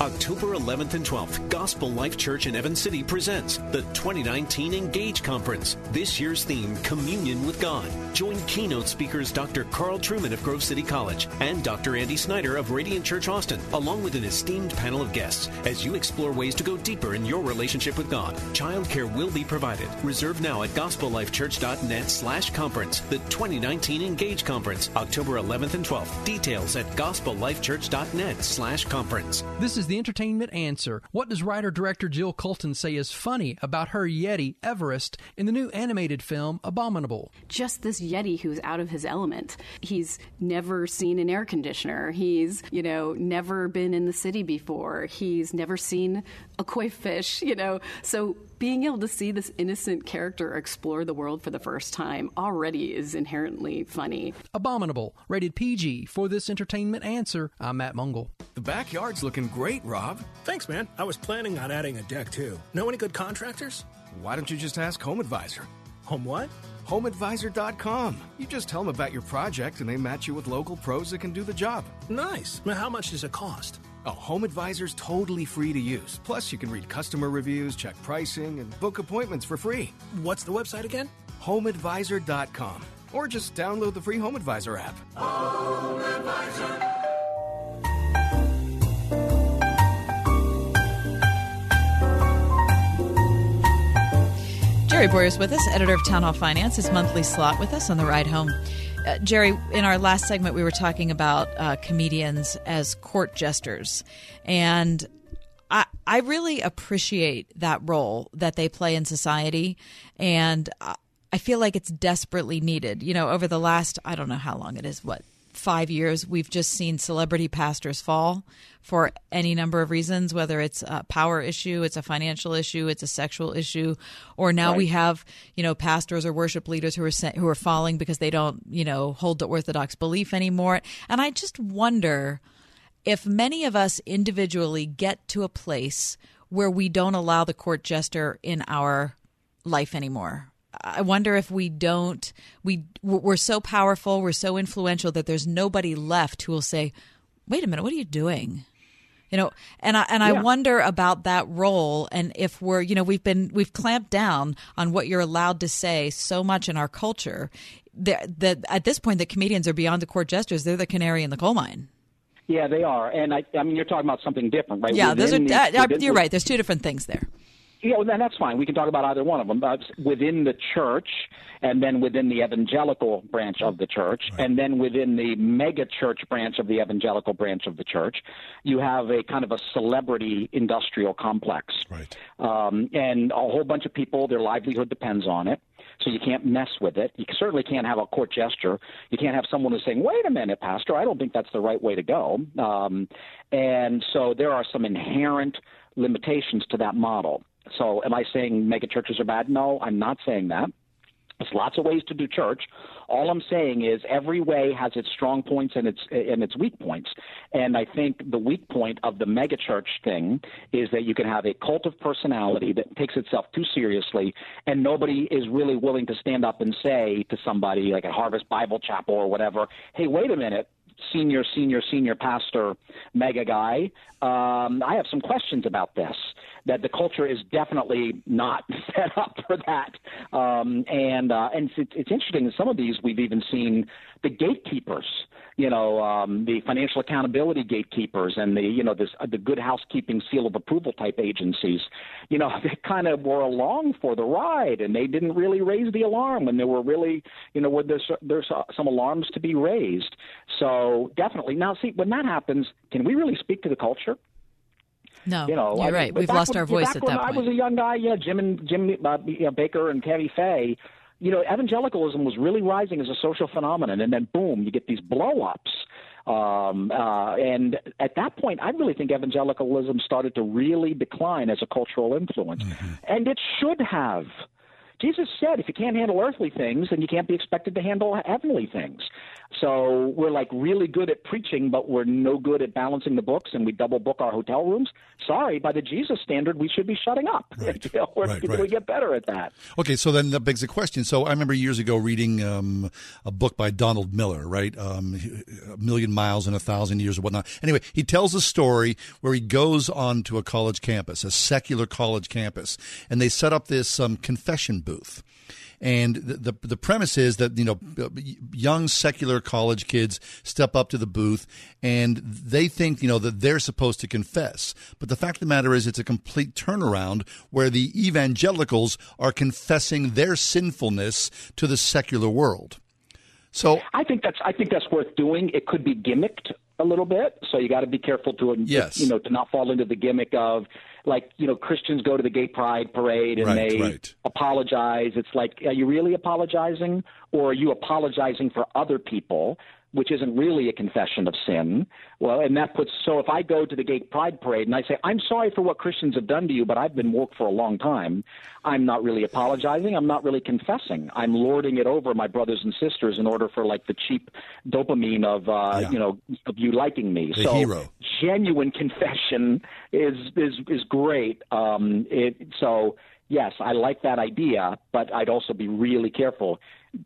October 11th and 12th, Gospel Life Church in Evans City presents the 2019 Engage Conference. This year's theme, Communion with God. Join keynote speakers Dr. Carl Trueman of Grove City College and Dr. Andy Snyder of Radiant Church Austin, along with an esteemed panel of guests, as you explore ways to go deeper in your relationship with God. Childcare will be provided. Reserve now at gospellifechurch.net slash conference. The 2019 Engage Conference, October 11th and 12th. Details at gospellifechurch.net slash conference. This is the entertainment answer. What does writer director Jill Culton say is funny about her Yeti, Everest, in the new animated film Abominable? Just this Yeti who's out of his element. He's never seen an air conditioner. He's, you know, never been in the city before. He's never seen a koi fish, you know. So being able to see this innocent character explore the world for the first time already is inherently funny. Abominable, rated PG. For this entertainment answer, I'm Matt Mungle. The backyard's looking great, Rob. Thanks, man. I was planning on adding a deck too. Know any good contractors? Why don't you just ask Home Advisor? Home what? HomeAdvisor.com. You just tell them about your project and they match you with local pros that can do the job. Nice. Now, how much does it cost? Oh, Home Advisor's totally free to use. Plus, you can read customer reviews, check pricing, and book appointments for free. What's the website again? HomeAdvisor.com. Or just download the free Home Advisor app. Home Advisor. Jerry Bowyer's with us, editor of Town Hall Finance, his monthly slot with us on the ride home. Uh, Jerry, in our last segment, we were talking about uh, comedians as court jesters. And I, I really appreciate that role that they play in society. And I feel like it's desperately needed. You know, over the last, I don't know how long it is, what, five years, we've just seen celebrity pastors fall for any number of reasons, whether it's a power issue, it's a financial issue, it's a sexual issue, or now right. we have you know pastors or worship leaders who are sent, who are falling because they don't you know hold the orthodox belief anymore. And I just wonder if many of us individually get to a place where we don't allow the court jester in our life anymore I wonder if we don't we we're so powerful, we're so influential that there's nobody left who will say, "Wait a minute, what are you doing?" You know, and I and yeah. I wonder about that role and if we're, you know, we've been we've clamped down on what you're allowed to say so much in our culture that at this point the comedians are beyond the court jesters, they're the canary in the coal mine. Yeah, they are, and I, I mean, you're talking about something different, right? Yeah, those are. The, uh, you're right. There's two different things there. Yeah, well, then that's fine. We can talk about either one of them. But within the church, and then within the evangelical branch of the church, right. and then within the mega church branch of the evangelical branch of the church, you have a kind of a celebrity industrial complex. Right. Um, and a whole bunch of people, their livelihood depends on it. So you can't mess with it. You certainly can't have a court gesture. You can't have someone who's saying, "Wait a minute, Pastor, I don't think that's the right way to go." Um, and so there are some inherent limitations to that model. So, am I saying megachurches are bad? No, I'm not saying that. There's lots of ways to do church. All I'm saying is every way has its strong points and its and its weak points. And I think the weak point of the megachurch thing is that you can have a cult of personality that takes itself too seriously, and nobody is really willing to stand up and say to somebody like at Harvest Bible Chapel or whatever, "Hey, wait a minute, senior, senior, senior pastor, mega guy. Um, I have some questions about this. That the culture is definitely not set up for that. Um, and uh, and it's, it's interesting. In some of these, we've even seen the gatekeepers you know, um, the financial accountability gatekeepers and the, you know, this, uh, the good housekeeping seal of approval type agencies, you know, they kind of were along for the ride and they didn't really raise the alarm when there were really, you know, when there's, there's uh, some alarms to be raised. So definitely. Now, see, when that happens, can we really speak to the culture? No, you know, you're I, right. We've lost when, our voice at that point. I was a young guy, yeah, Jim and Jim uh, you know, Bakker and Tammy Faye you know, evangelicalism was really rising as a social phenomenon, and then boom, you get these blow-ups. Um, uh, and at that point, I really think evangelicalism started to really decline as a cultural influence, mm-hmm. and it should have. Jesus said, if you can't handle earthly things, then you can't be expected to handle heavenly things. So we're like really good at preaching, but we're no good at balancing the books, and we double book our hotel rooms. Sorry, by the Jesus standard, we should be shutting up. Right. you know, right, right. We get better at that. Okay, so then that begs the question. So I remember years ago reading um, a book by Donald Miller, right? Um, a million miles in a thousand years or whatnot. Anyway, he tells a story where he goes onto a college campus, a secular college campus, and they set up this um, confession booth. And the, the, the premise is that you know young secular college kids step up to the booth and they think you know that they're supposed to confess, but the fact of the matter is it's a complete turnaround where the evangelicals are confessing their sinfulness to the secular world. So I think that's I think that's worth doing. It could be gimmicked a little bit. So you got to be careful to Yes. you know to not fall into the gimmick of like you know Christians go to the gay pride parade and Right, they right. apologize. It's like are you really apologizing or are you apologizing for other people? Which isn't really a confession of sin. Well, and that puts so if I go to the gay pride parade and I say I'm sorry for what Christians have done to you, but I've been woke for a long time, I'm not really apologizing. I'm not really confessing. I'm lording it over my brothers and sisters in order for like the cheap dopamine of uh, Yeah. you know of you liking me. The so hero. genuine confession is is is great. Um, it, so yes, I like that idea, but I'd also be really careful.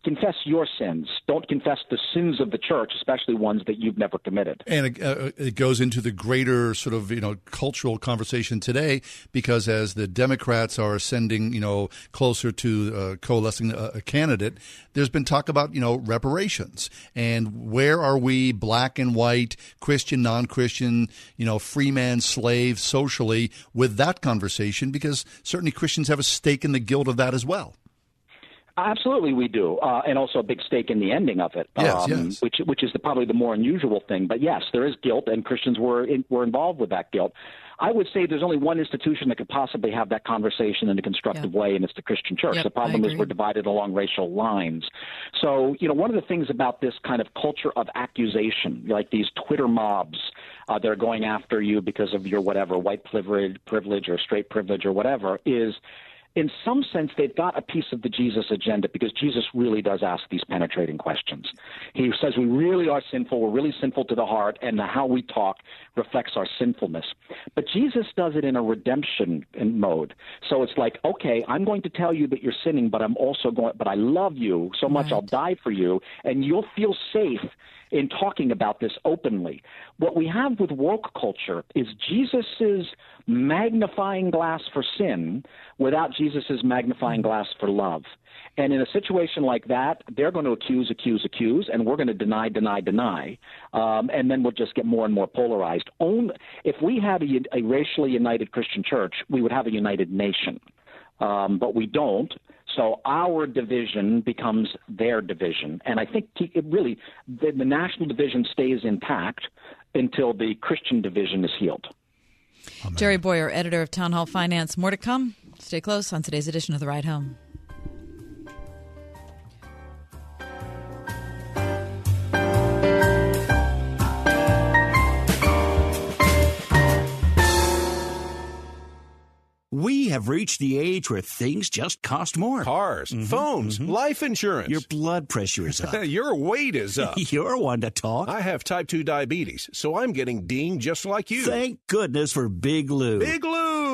Confess your sins. Don't confess the sins of the church, especially ones that you've never committed. And it, uh, it goes into the greater sort of you know cultural conversation today because as the Democrats are ascending you know closer to uh, coalescing a, a candidate, there's been talk about you know reparations and where are we black and white, Christian, non-Christian, you know free man, slave, socially with that conversation because certainly Christians have a stake in the guilt of that as well. Absolutely, we do, uh, and also a big stake in the ending of it, Yes, um, yes. which which is the, probably the more unusual thing. But yes, there is guilt, and Christians were in, were involved with that guilt. I would say there's only one institution that could possibly have that conversation in a constructive way, and it's the Christian church. Yep, the problem is we're divided along racial lines. So, you know, one of the things about this kind of culture of accusation, like these Twitter mobs uh, that are going after you because of your whatever white privilege, privilege or straight privilege or whatever, is in some sense, they've got a piece of the Jesus agenda because Jesus really does ask these penetrating questions. He says we really are sinful, we're really sinful to the heart, and how we talk reflects our sinfulness. But Jesus does it in a redemption mode. So it's like, okay, I'm going to tell you that you're sinning, but I'm also going, but I love you so much, I'll die for you, and you'll feel safe in talking about this openly. What we have with woke culture is Jesus's magnifying glass for sin without Jesus's magnifying glass for love. And in a situation like that, they're going to accuse, accuse, accuse, and we're going to deny, deny, deny, um, and then we'll just get more and more polarized. Only if we had a, a racially united Christian church, we would have a united nation, um, but we don't. So our division becomes their division, and I think it really the, the national division stays intact until the Christian division is healed. Jerry Bowyer, editor of Town Hall Finance. More to come. Stay close on today's edition of The Ride Home. Have reached the age where things just cost more. Cars, mm-hmm, phones, mm-hmm. life insurance. Your blood pressure is up. Your weight is up. You're one to talk. I have type 2 diabetes, so I'm getting dinged just like you. Thank goodness for Big Lou. Big Lou!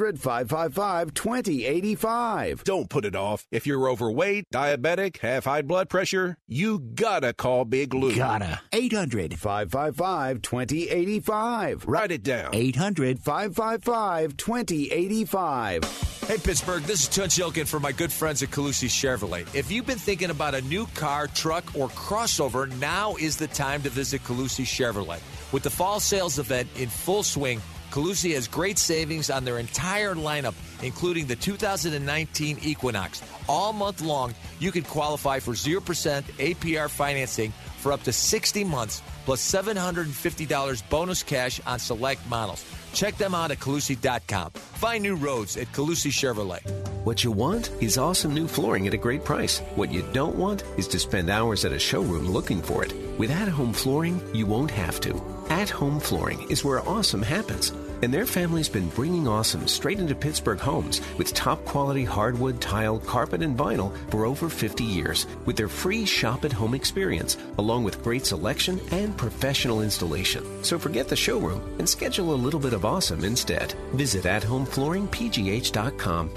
555 2085. Don't put it off. If you're overweight, diabetic, have high blood pressure, you gotta call Big Lou. Gotta. 800 555 2085. Write it down. 800 555 2085. Hey, Pittsburgh, this is Tunch Ilkin for my good friends at Colussy Chevrolet. If you've been thinking about a new car, truck, or crossover, now is the time to visit Colussy Chevrolet. With the fall sales event in full swing, Colussy has great savings on their entire lineup, including the 2019 Equinox. All month long, you can qualify for 0% APR financing for up to 60 months, plus $750 bonus cash on select models. Check them out at Colussy.com. Find new roads at Colussy Chevrolet. What you want is awesome new flooring at a great price. What you don't want is to spend hours at a showroom looking for it. With at home flooring, you won't have to. At home flooring is where awesome happens. And their family's been bringing awesome straight into Pittsburgh homes with top quality hardwood, tile, carpet, and vinyl for over 50 years with their free shop at home experience, along with great selection and professional installation. So forget the showroom and schedule a little bit of awesome instead. Visit athomeflooringpgh.com.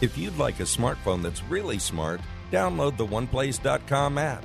If you'd like a smartphone that's really smart, download the OnePlace.com app.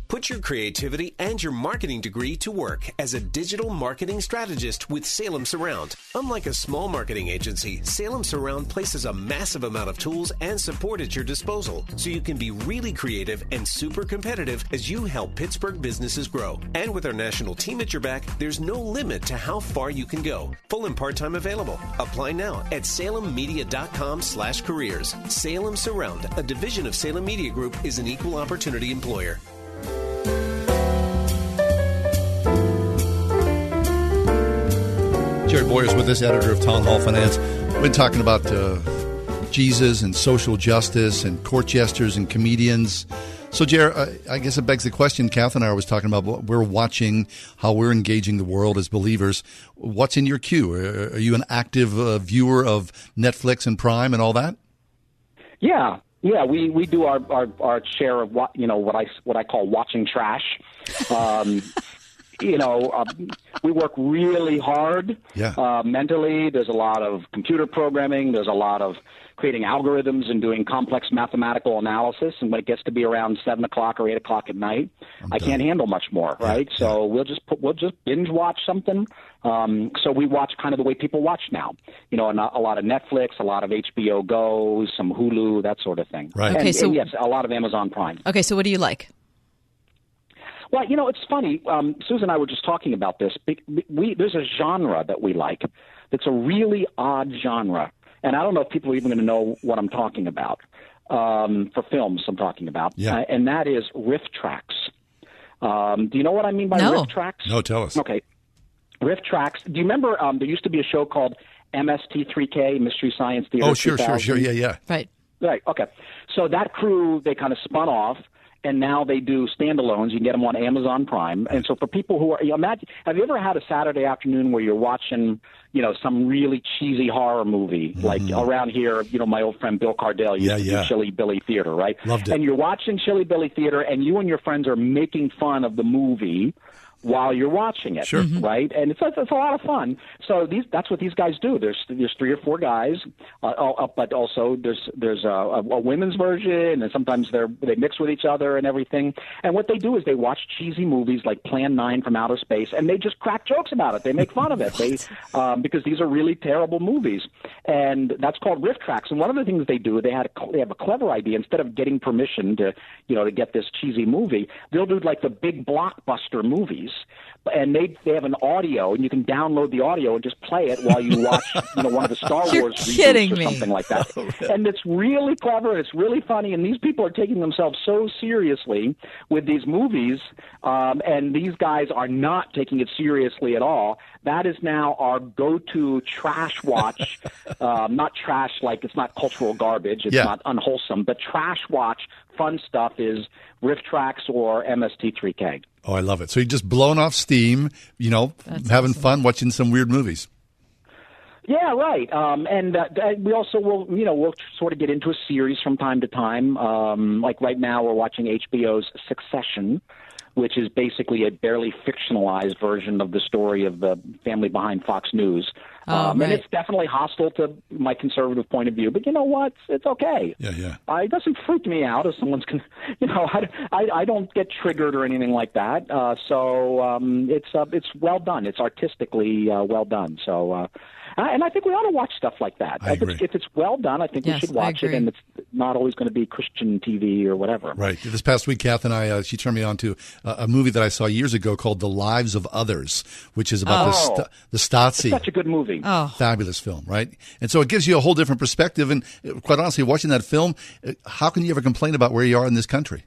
Put your creativity and your marketing degree to work as a digital marketing strategist with Salem Surround. Unlike a small marketing agency, Salem Surround places a massive amount of tools and support at your disposal so you can be really creative and super competitive as you help Pittsburgh businesses grow. And with our national team at your back, there's no limit to how far you can go. Full and part-time available. Apply now at salemmedia.com slash careers. Salem Surround, a division of Salem Media Group, is an equal opportunity employer. Jerry Bowyers with us, editor of Town Hall Finance. We've been talking about uh, Jesus and social justice and court jesters and comedians. So, uh, I guess it begs the question. Kath and I was talking about we're watching, how we're engaging the world as believers. What's in your queue? Are, are you an active uh, viewer of Netflix and Prime and all that? Yeah, yeah, we, we do our, our, our share of what you know what I what I call watching trash. Um, you know, uh, we work really hard yeah. uh, mentally. There's a lot of computer programming. There's a lot of creating algorithms and doing complex mathematical analysis. And when it gets to be around seven o'clock or eight o'clock at night, I can't handle much more. Right? So yeah. we'll just put, we'll just binge watch something. Um, so we watch kind of the way people watch now. You know, a, a lot of Netflix, a lot of HBO Go, some Hulu, that sort of thing. Right. And, Okay, so- and yes, a lot of Amazon Prime. Okay, so what do you like? Well, you know, it's funny. Um, Susan and I were just talking about this. We, there's a genre that we like that's a really odd genre. And I don't know if people are even going to know what I'm talking about um, for films I'm talking about. Yeah. Uh, and that is riff tracks. Um, do you know what I mean by No. RiffTrax? No, tell us. Okay. RiffTrax. Do you remember um, there used to be a show called MST3K, Mystery Science Theater? Oh, sure, sure, sure. Yeah, yeah. Right. Right. Okay. So that crew, they kind of spun off, and now they do standalones. You can get them on Amazon Prime. And so for people who are, you imagine, have you ever had a Saturday afternoon where you're watching, you know, some really cheesy horror movie, like around here, you know, my old friend Bill Cardille used Mm-hmm. Yeah, to yeah. do Chilly Billy Theater, right? Loved it. And you're watching Chilly Billy Theater, and you and your friends are making fun of the movie while you're watching it, Sure. Mhm. right? And it's it's a lot of fun. So these that's what these guys do. There's there's three or four guys, uh, uh, but also there's there's a, a, a women's version, and sometimes they're they mix with each other and everything. And what they do is they watch cheesy movies like Plan Nine from Outer Space, and they just crack jokes about it. They make fun of it. They um, because these are really terrible movies, and that's called RiffTrax. And one of the things they do, they had a, they have a clever idea. Instead of getting permission to you know to get this cheesy movie, they'll do like the big blockbuster movies and they they have an audio, and you can download the audio and just play it while you watch, you know, one of the Star You're Wars reboots or me. something like that. and it's really clever. It's really funny, and these people are taking themselves so seriously with these movies, um, and these guys are not taking it seriously at all. That is now our go-to trash watch. um, not trash like it's not cultural garbage. It's Yeah. not unwholesome, but trash watch fun stuff is RiffTrax or MST3K. Oh, I love it. So you're just blowing off steam, you know, having fun watching some weird movies. Yeah, right. Um, and uh, we also will, you know, we'll sort of get into a series from time to time. Um, like right now, we're watching HBO's Succession, which is basically a barely fictionalized version of the story of the family behind Fox News. Um, right. And it's definitely hostile to my conservative point of view, but you know what? It's, it's okay. Yeah, yeah. Uh, it doesn't freak me out if someone's, con- you know, I, I, I don't get triggered or anything like that. Uh, so um, it's uh, it's well done. It's artistically uh, well done. So, uh, uh, and I think we ought to watch stuff like that. I if, it's, if it's well done, I think Yes, we should watch it, and it's not always going to be Christian TV or whatever. Right. This past week, Kath and I, uh, she turned me on to uh, a movie that I saw years ago called The Lives of Others, which is about the, Oh. st- the Stasi. Such a good movie. Oh, Fabulous film, right? And so it gives you a whole different perspective. And uh, quite honestly, watching that film, uh, how can you ever complain about where you are in this country?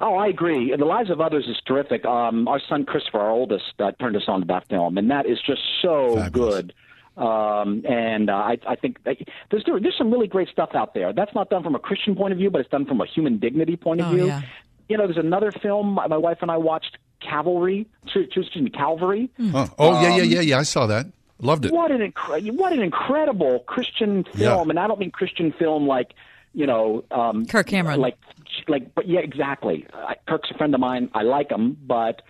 Oh, I agree. The Lives of Others is terrific. Um, our son Christopher, our oldest, uh, turned us on to that film, and that is just so Fabulous. good. Um, and uh, I, I think that there's there's some really great stuff out there. That's not done from a Christian point of view, but it's done from a human dignity point of Oh, view. yeah. You know, there's another film my my wife and I watched Cavalry, excuse me, Calvary. Oh, oh yeah, yeah, Um, yeah, yeah. I saw that. Loved it. What an incre- what an incredible Christian film, Yeah. and I don't mean Christian film like you know um, Kirk Cameron. like like but yeah, exactly. I, Kirk's a friend of mine. I like him, but.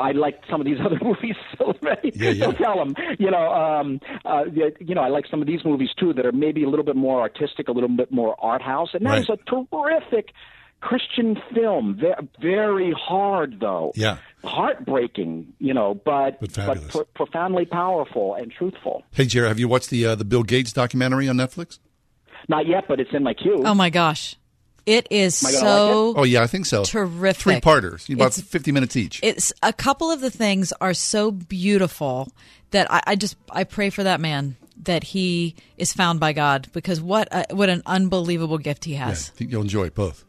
I like some of these other movies, so Yeah, yeah. don't tell them. You know, um, uh, you know, I like some of these movies too that are maybe a little bit more artistic, a little bit more art house, and that that is a terrific Christian film. Ve- Very hard though, Yeah. heartbreaking, you know, but But but, fabulous. pro- profoundly powerful and truthful. Hey, Jerry, have you watched the uh, the Bill Gates documentary on Netflix? Not yet, but it's in my queue. Oh my gosh. It is Am I gonna so like Oh yeah, I think so. terrific. Three parters, about It's- fifty minutes each. It's a couple of the things are so beautiful that I, I just I pray for that man that he is found by God because what a, what an unbelievable gift he Yeah, I think you'll enjoy it both.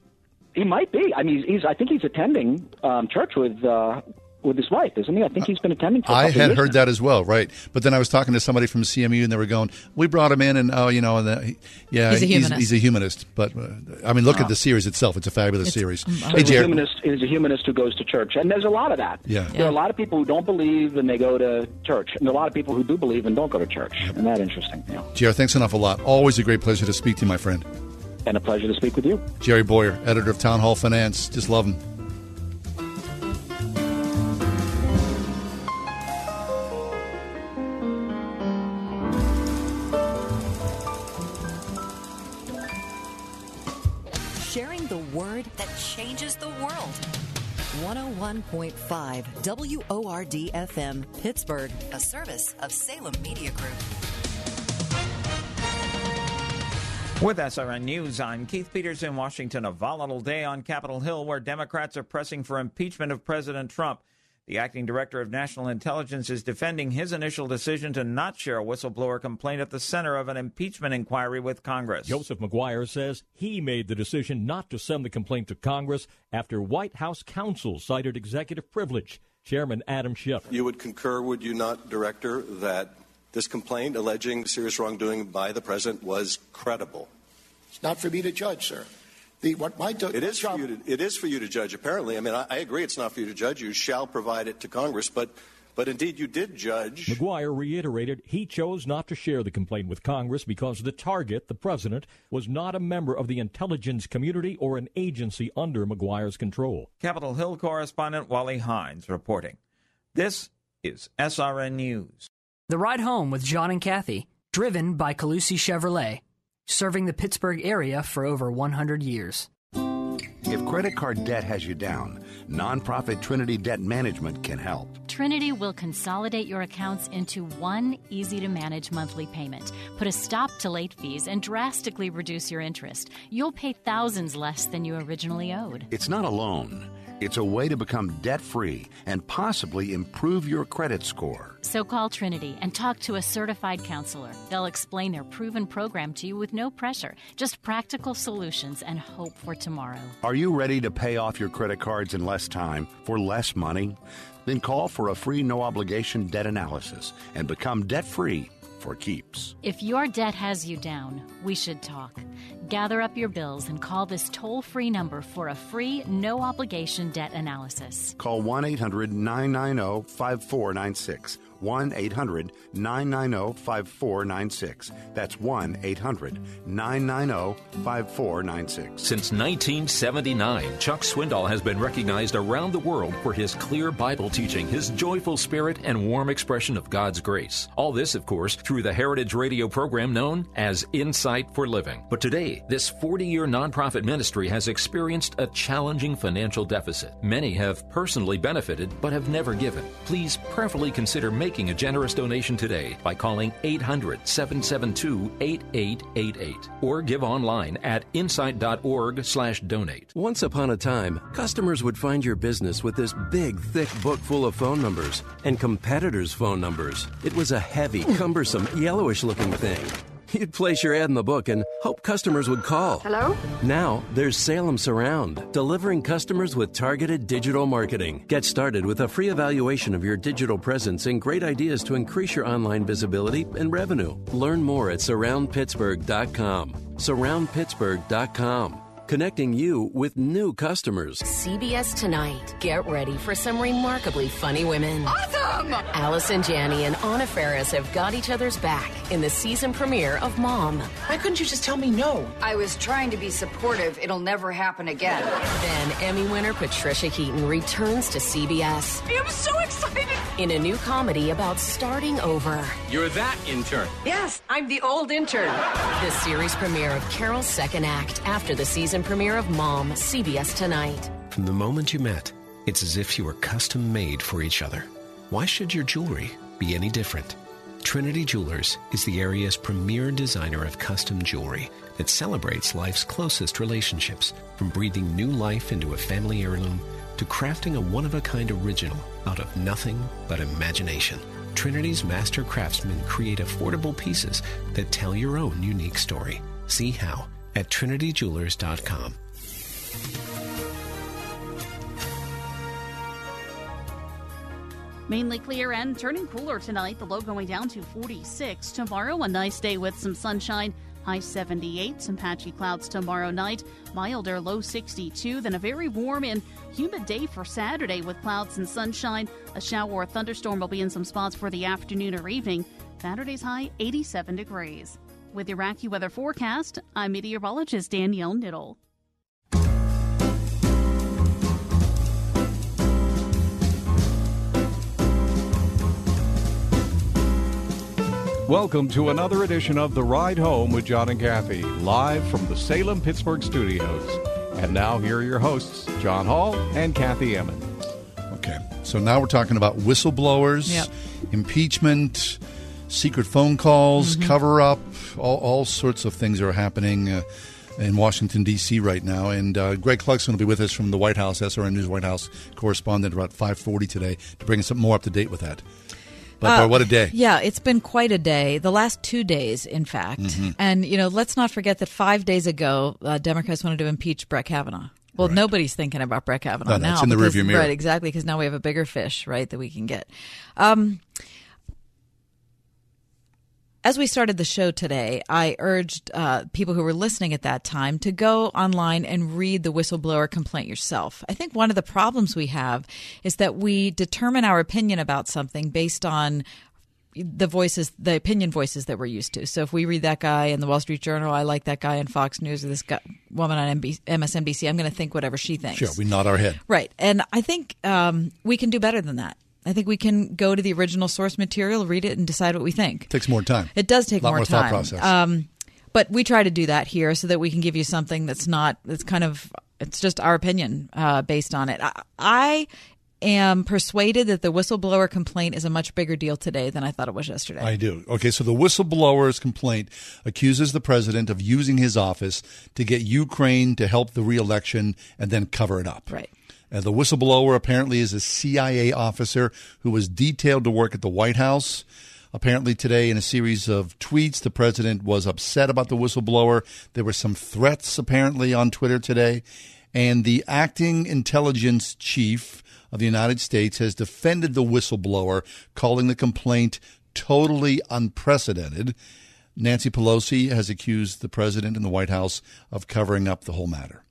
He might be. I mean, he's. I think he's attending um, church with uh, with his wife, isn't he? I think he's been attending. For a I had years heard now. that as well, right? But then I was talking to somebody from CMU, and they were going, "We brought him in, and oh, you know, and the, yeah, He's a humanist. He's, a humanist." But uh, I mean, look Ah. at the series itself; it's a fabulous series. So hey, he's a Jerry, humanist. He's a humanist who goes to church, and there's a lot of that. Yeah. There are a lot of people who don't believe and they go to church, and a lot of people who do believe and don't go to church. Isn't that interesting? Yeah. Jerry, thanks an awful lot. Always a great pleasure to speak to you, my friend. And a pleasure to speak with you. Jerry Bowyer, editor of Town Hall Finance. Just love him. Word that changes the world. 101.5 WORD FM, Pittsburgh, a service of Salem Media Group. With SRN News, I'm Keith Peters in Washington. A volatile day on Capitol Hill where Democrats are pressing for impeachment of President Trump. The acting director of national intelligence is defending his initial decision to not share a whistleblower complaint at the center of an impeachment inquiry with Congress. Joseph Maguire says he made the decision not to send the complaint to Congress after White House counsel cited executive privilege. Chairman Adam Schiff. You would concur, would you not, Director, that this complaint alleging serious wrongdoing by the president was credible? It's not for me to judge, sir. The, what my do- It is for you to. It is for you to judge. Apparently, I mean, I, I agree. It's not for you to judge. You shall provide it to Congress, but but indeed, you did judge. Maguire reiterated he chose not to share the complaint with Congress because the target, the president, was not a member of the intelligence community or an agency under Maguire's control. Capitol Hill correspondent Wally Hines reporting. This is SRN News. The Ride Home with John and Kathy, driven by Colussy Chevrolet, serving the Pittsburgh area for over 100 years. If credit card debt has you down, nonprofit Trinity Debt Management can help. Trinity will consolidate your accounts into one easy to manage monthly payment, put a stop to late fees, and drastically reduce your interest. You'll pay thousands less than you originally owed. It's not a loan. It's a way to become debt free and possibly improve your credit score. So call Trinity and talk to a certified counselor. They'll explain their proven program to you with no pressure, just practical solutions and hope for tomorrow. Are you ready to pay off your credit cards in less time for less money? Then call for a free no obligation debt analysis and become debt free for keeps. If your debt has you down, we should talk. Gather up your bills and call this toll free number for a free, no obligation debt analysis. Call 1 800 990 5496. 1 800 990 5496. That's 1 800 990 5496. Since 1979, Chuck Swindoll has been recognized around the world for his clear Bible teaching, his joyful spirit, and warm expression of God's grace. All this, of course, through the Heritage Radio program known as Insight for Living. But today, this 40 year nonprofit ministry has experienced a challenging financial deficit. Many have personally benefited but have never given. Please prayerfully consider making a generous donation today by calling 800 772 8888 or give online at insight.org slash donate. Once upon a time, customers would find your business with this big, thick book full of phone numbers and competitors' phone numbers. It was a heavy, cumbersome, yellowish looking thing. You'd place your ad in the book and hope customers would call. Hello? Now, there's Salem Surround, delivering customers with targeted digital marketing. Get started with a free evaluation of your digital presence and great ideas to increase your online visibility and revenue. Learn more at surroundpittsburgh.com. Surroundpittsburgh.com. connecting you with new customers. CBS Tonight. Get ready for some remarkably funny women. Awesome! Allison Janney and Anna Faris have got each other's back in the season premiere of Mom. Why couldn't you just tell me no? I was trying to be supportive. It'll never happen again. Then Emmy winner Patricia Heaton returns to CBS. I am so excited! In a new comedy about starting over. You're that intern. Yes, I'm the old intern. The series premiere of Carol's second act after the season premiere of Mom, CBS Tonight. From the moment you met, it's as if you were custom made for each other. Why should your jewelry be any different? Trinity Jewelers is the area's premier designer of custom jewelry that celebrates life's closest relationships, from breathing new life into a family heirloom to crafting a one of a kind original out of nothing but imagination. Trinity's master craftsmen create affordable pieces that tell your own unique story. See how at trinityjewelers.com. Mainly clear and turning cooler tonight. The low going down to 46. Tomorrow, a nice day with some sunshine. High 78. Some patchy clouds tomorrow night. Milder low 62. Then a very warm and humid day for Saturday with clouds and sunshine. A shower or thunderstorm will be in some spots for the afternoon or evening. Saturday's high 87 degrees. With AccuWeather forecast, I'm meteorologist Danielle Niddle. Welcome to another edition of The Ride Home with John and Kathy, live from the Salem Pittsburgh studios. And now, here are your hosts, John Hall and Kathy Emmons. Okay, so now we're talking about whistleblowers, Yep. impeachment, secret phone calls, Mhm. cover up, all, all sorts of things are happening uh, in Washington, D.C. right now. And uh, Greg Clugston will be with us from the White House, SRN News White House correspondent, about 540 today to bring us up more up to date with that. But Uh, boy, what a day. Yeah, it's been quite a day. The last two days, in fact. Mhm. And, you know, let's not forget that five days ago, uh, Democrats wanted to impeach Brett Kavanaugh. Well, nobody's thinking about Brett Kavanaugh no, now. it's in the because- rearview mirror. Right, exactly, because now we have a bigger fish, right, that we can get. Um, as we started the show today, I urged uh, people who were listening at that time to go online and read the whistleblower complaint yourself. I think one of the problems we have is that we determine our opinion about something based on the voices, the opinion voices that we're used to. So if we read that guy in the Wall Street Journal, I like that guy in Fox News, or this guy, woman on MB, MSNBC, I'm going to think whatever she thinks. Sure, we nod our head. Right. And I think um, we can do better than that. I think we can go to the original source material, read it, and decide what we think. It Takes more time. It does take a Lot more, more time. thought process. Um, but we try to do that here so that we can give you something that's not that's kind of it's just our opinion uh, based on it. I, I am persuaded that the whistleblower complaint is a much bigger deal today than I thought it was yesterday. I do. Okay, so the whistleblower's complaint accuses the president of using his office to get Ukraine to help the reelection and then cover it up. Right. Uh, the whistleblower apparently is a CIA officer who was detailed to work at the White House. Apparently, today, in a series of tweets, the president was upset about the whistleblower. There were some threats, apparently, on Twitter today. And the acting intelligence chief of the United States has defended the whistleblower, calling the complaint totally unprecedented. Nancy Pelosi has accused the president and the White House of covering up the whole matter.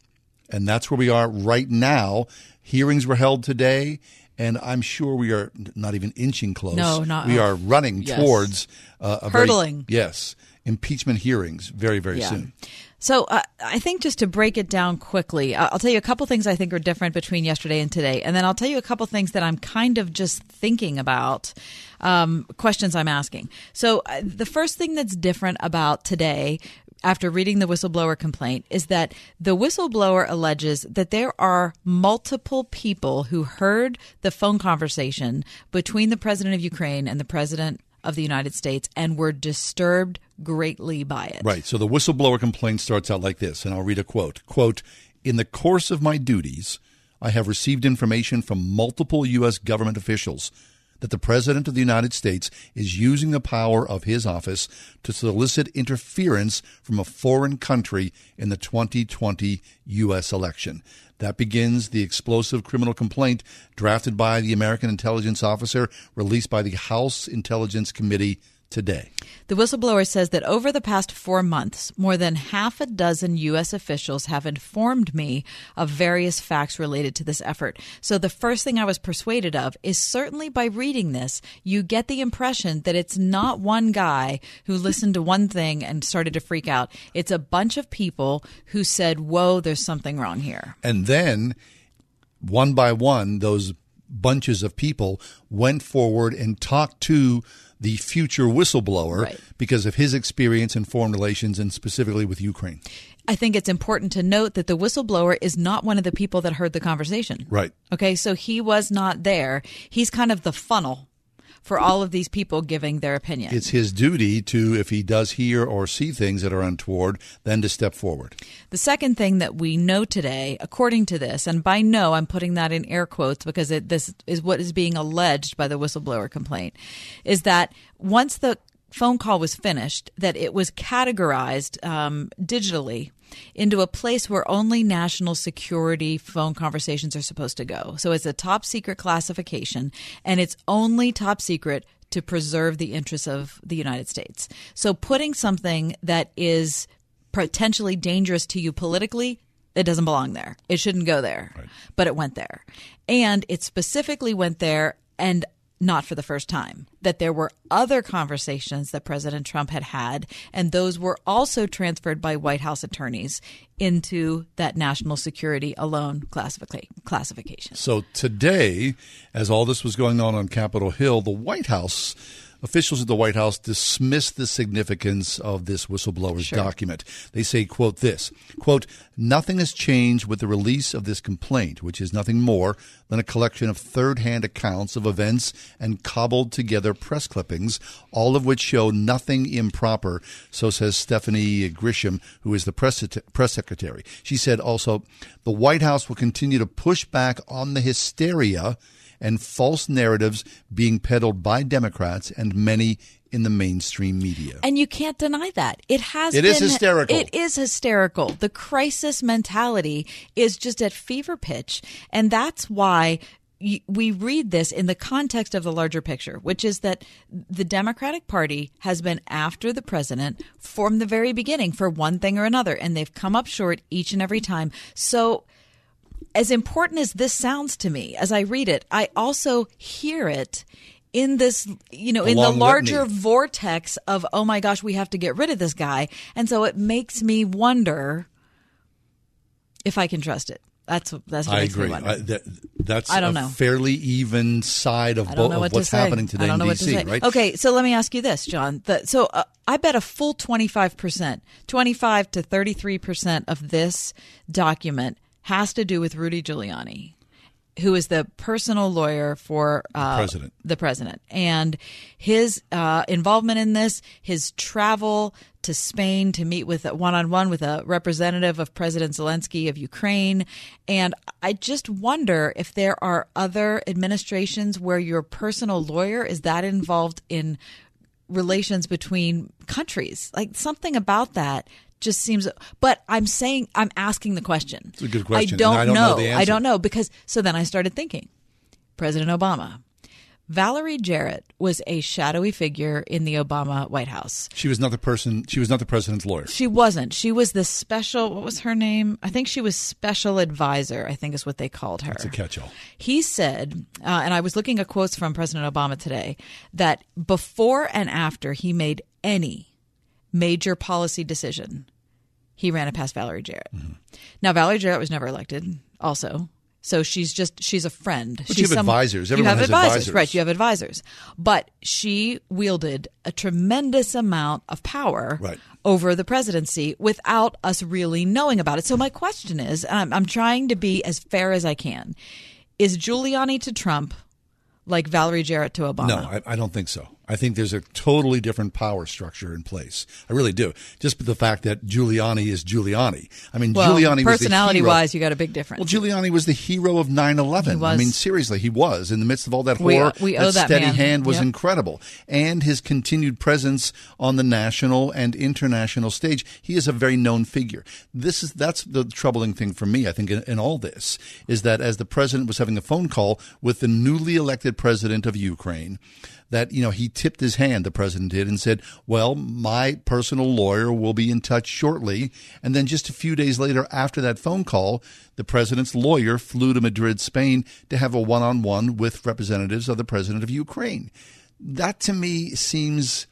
And that's where we are right now. Hearings were held today, and I'm sure we are not even inching close. No, not- We are running Yes. towards uh, a very- Hurdling. yes, impeachment hearings very, very Yeah. soon. So uh, I think just to break it down quickly, I'll tell you a couple things I think are different between yesterday and today, and then I'll tell you a couple things that I'm kind of just thinking about, um, questions I'm asking. So uh, the first thing that's different about today. After reading the whistleblower complaint, is that the whistleblower alleges that there are multiple people who heard the phone conversation between the president of Ukraine and the president of the United States and were disturbed greatly by it. Right. So the whistleblower complaint starts out like this, and I'll read a quote. Quote, in the course of my duties, I have received information from multiple U.S. government officials that the President of the United States is using the power of his office to solicit interference from a foreign country in the 2020 U.S. election. That begins the explosive criminal complaint drafted by the American intelligence officer, released by the House Intelligence Committee today. The whistleblower says that over the past four months, more than half a dozen U.S. officials have informed me of various facts related to this effort. So the first thing I was persuaded of is certainly by reading this, you get the impression that it's not one guy who listened to one thing and started to freak out. It's a bunch of people who said, Whoa, there's something wrong here. And then, one by one, those bunches of people went forward and talked to the future whistleblower Right. because of his experience in foreign relations and specifically with Ukraine. I think it's important to note that the whistleblower is not one of the people that heard the conversation. Right. Okay, so he was not there. He's kind of the funnel for all of these people giving their opinion. It's his duty to, if he does hear or see things that are untoward, then to step forward. The second thing that we know today, according to this, and by know, I'm putting that in air quotes because it, this is what is being alleged by the whistleblower complaint, is that once the phone call was finished, that it was categorized um, digitally into a place where only national security phone conversations are supposed to go. So it's a top secret classification, and it's only top secret to preserve the interests of the United States. So putting something that is potentially dangerous to you politically, it doesn't belong there. It shouldn't go there. But it went there. And it specifically went there and not for the first time. That there were other conversations that President Trump had had, and those were also transferred by White House attorneys into that national security alone classifica- classification. So today, as all this was going on on Capitol Hill, the White House officials at the White House dismissed the significance of this whistleblower's document. They say, quote, this, quote, nothing has changed with the release of this complaint, which is nothing more than a collection of third-hand accounts of events and cobbled together press clippings, all of which show nothing improper, so says Stephanie Grisham, who is the press, press secretary. She said also, the White House will continue to push back on the hysteria and false narratives being peddled by Democrats and many in the mainstream media. And you can't deny that. It has It been is hysterical. It is hysterical. The crisis mentality is just at fever pitch. And that's why we read this in the context of the larger picture, which is that the Democratic Party has been after the president from the very beginning for one thing or another, and they've come up short each and every time. So, as important as this sounds to me as I read it, I also hear it in this, you know, A in the larger litany. vortex of, oh my gosh, we have to get rid of this guy. And so it makes me wonder if I can trust it. That's that's what I agree. I, that, that's I don't a know. fairly even side of, bo- don't of what's to happening today I don't in what to D.C., say. right? Okay, so let me ask you this, John. The, so uh, I bet a full 25%, 25 to 33% of this document has to do with Rudy Giuliani, who is the personal lawyer for uh, president. The president. And his uh, involvement in this, his travel to Spain to meet with one on one with a representative of President Zelensky of Ukraine. And I just wonder if there are other administrations where your personal lawyer is that involved in relations between countries. Like something about that just seems but I'm saying I'm asking the question. It's a good question, I don't, I don't know know. I don't know because so then I started thinking. President Obama. Valerie Jarrett was a shadowy figure in the Obama White House. She was not the person. She was not the president's lawyer. She wasn't. She was the special. What was her name? I think she was special advisor. I think is what they called her. It's a catch-all. He said, uh, and I was looking at quotes from President Obama today, that before and after he made any major policy decision, he ran it past Valerie Jarrett. Mm-hmm. Now, Valerie Jarrett was never elected, also. So she's just she's a friend. But she's you have advisors. You have advisors, advisors. right? You have advisors, but she wielded a tremendous amount of power Right. over the presidency without us really knowing about it. So my question is, and I'm, I'm trying to be as fair as I can: Is Giuliani to Trump like Valerie Jarrett to Obama? No, I, I don't think so. I think there's a totally different power structure in place. I really do. Just the fact that Giuliani is Giuliani. I mean, well, Giuliani personality wise, you got a big difference. Well, Giuliani was the hero of 9/11. I mean, seriously, he was in the midst of all that We- horror. we owe that steady man. hand was Yep. incredible, and his continued presence on the national and international stage. He is a very known figure. This is that's the troubling thing for me. I think in, in all this is that as the president was having a phone call with the newly elected president of Ukraine, that you know he tipped his hand, the president did, and said, Well, my personal lawyer will be in touch shortly. And then just a few days later, after that phone call, the president's lawyer flew to Madrid, Spain to have a one on one with representatives of the president of Ukraine. That to me seems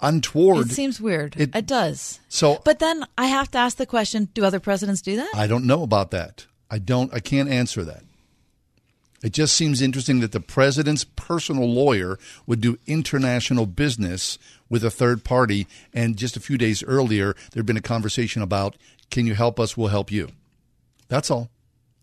untoward. It seems weird. It- It, does. So But then I have to ask the question: Do other presidents do that? I don't know about that. I don't. I can't answer that. It just seems interesting that the president's personal lawyer would do international business with a third party, and just a few days earlier, there'd been a conversation about, "Can you help us? We'll help you." That's all.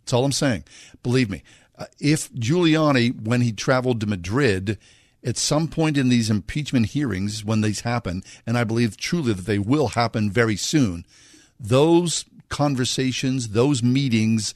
That's all I'm saying. Believe me, uh, if Giuliani, when he traveled to Madrid, at some point in these impeachment hearings, when these happen, and I believe truly that they will happen very soon, those conversations, those meetings,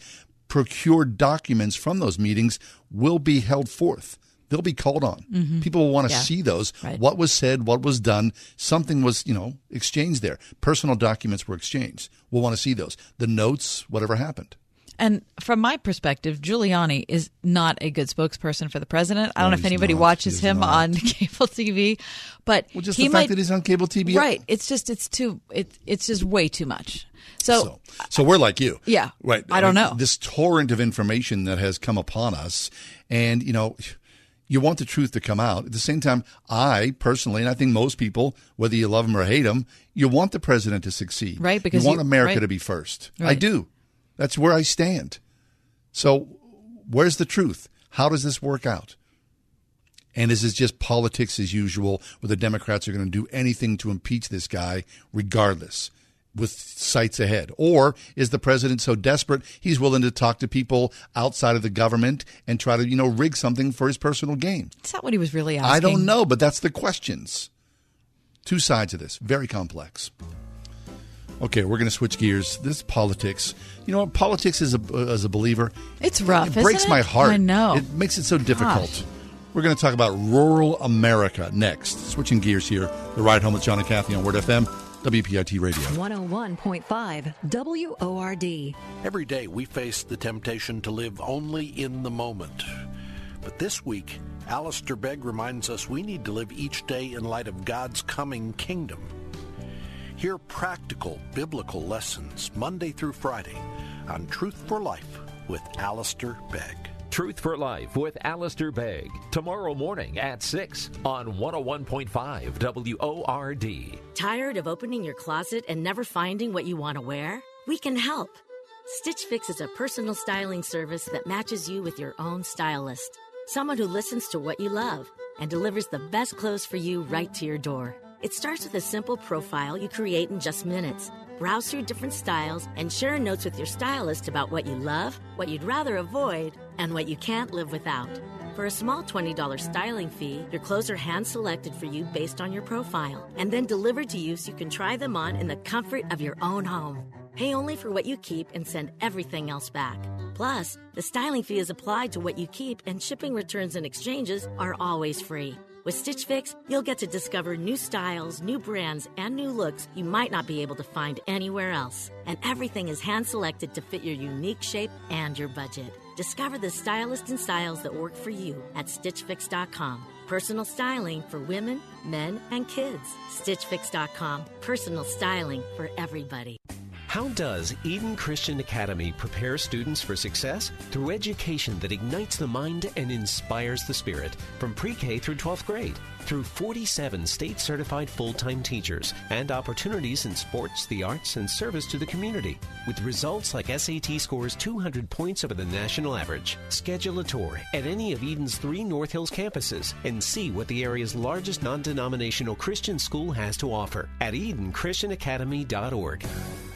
procured documents from those meetings will be held forth. They'll be called on. Mhm. People will want to Yeah. see those. Right. What was said, what was done. Something was, you know, exchanged there. Personal documents were exchanged. We'll want to see those. The notes, whatever happened. And from my perspective, Giuliani is not a good spokesperson for the president. I don't No, know if anybody not. watches He's him not. on cable TV, but Well, just he the fact might, that he's on cable TV. right? It's just it's too it, it's just way too much. So, So we're like you. Yeah. Right. I don't mean, know. This torrent of information that has come upon us. And, you know, you want the truth to come out. At the same time, I personally, and I think most people, whether you love him or hate him, you want the president to succeed. Right, because you want you- America right. to be first. I do. That's where I stand. So where's the truth? How does this work out? And is this just politics as usual, where the Democrats are going to do anything to impeach this guy, regardless, with sights ahead? Or is the president so desperate he's willing to talk to people outside of the government and try to, you know, rig something for his personal gain? is that what he was really asking? I don't know, but that's the questions. Two sides of this, very complex. Okay, we're going to switch gears. This is politics. You know what? Politics is a uh, as a believer. It's rough. It breaks isn't my it? heart. I know. It makes it so difficult. Gosh. We're going to talk about rural America next. Switching gears here. The ride home with John and Kathy on Word FM, WPIT Radio. 101.5 WORD. Every day we face the temptation to live only in the moment. But this week, Alistair Begg reminds us we need to live each day in light of God's coming kingdom. Hear practical biblical lessons Monday through Friday on Truth for Life with Alistair Begg. Truth for Life with Alistair Begg. Tomorrow morning at 6 on 101.5 WORD. Tired of opening your closet and never finding what you want to wear? We can help. Stitch Fix is a personal styling service that matches you with your own stylist. Someone who listens to what you love and delivers the best clothes for you right to your door. It starts with a simple profile you create in just minutes. Browse through different styles and share notes with your stylist about what you love, what you'd rather avoid, and what you can't live without. For a small $20 styling fee, your clothes are hand selected for you based on your profile and then delivered to you so you can try them on in the comfort of your own home. Pay only for what you keep and send everything else back. Plus, the styling fee is applied to what you keep, and shipping returns and exchanges are always free. With Stitch Fix, you'll get to discover new styles, new brands, and new looks you might not be able to find anywhere else. And everything is hand selected to fit your unique shape and your budget. Discover the stylists and styles that work for you at StitchFix.com. Personal styling for women, men, and kids. StitchFix.com. Personal styling for everybody. How does Eden Christian Academy prepare students for success? Through education that ignites the mind and inspires the spirit, from pre K through 12th grade, through 47 state certified full time teachers, and opportunities in sports, the arts, and service to the community. With results like SAT scores 200 points over the national average. Schedule a tour at any of Eden's three North Hills campuses and see what the area's largest non denominational Christian school has to offer at EdenChristianAcademy.org.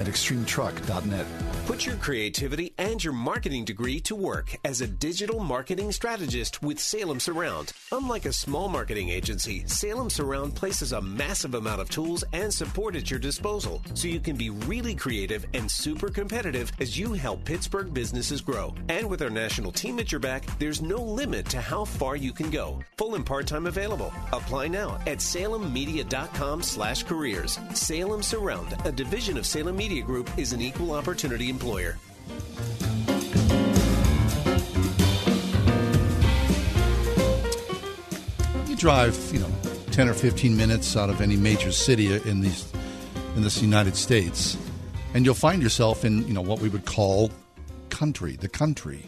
At extremetruck.net. Put your creativity and your marketing degree to work as a digital marketing strategist with Salem Surround. Unlike a small marketing agency, Salem Surround places a massive amount of tools and support at your disposal so you can be really creative and super competitive as you help Pittsburgh businesses grow. And with our national team at your back, there's no limit to how far you can go. Full and part-time available. Apply now at salemmedia.com slash careers. Salem Surround, a division of Salem Media Group, is an equal opportunity employer. You drive, you know, 10 or 15 minutes out of any major city in these in this United States, and you'll find yourself in, you know, what we would call country, the country.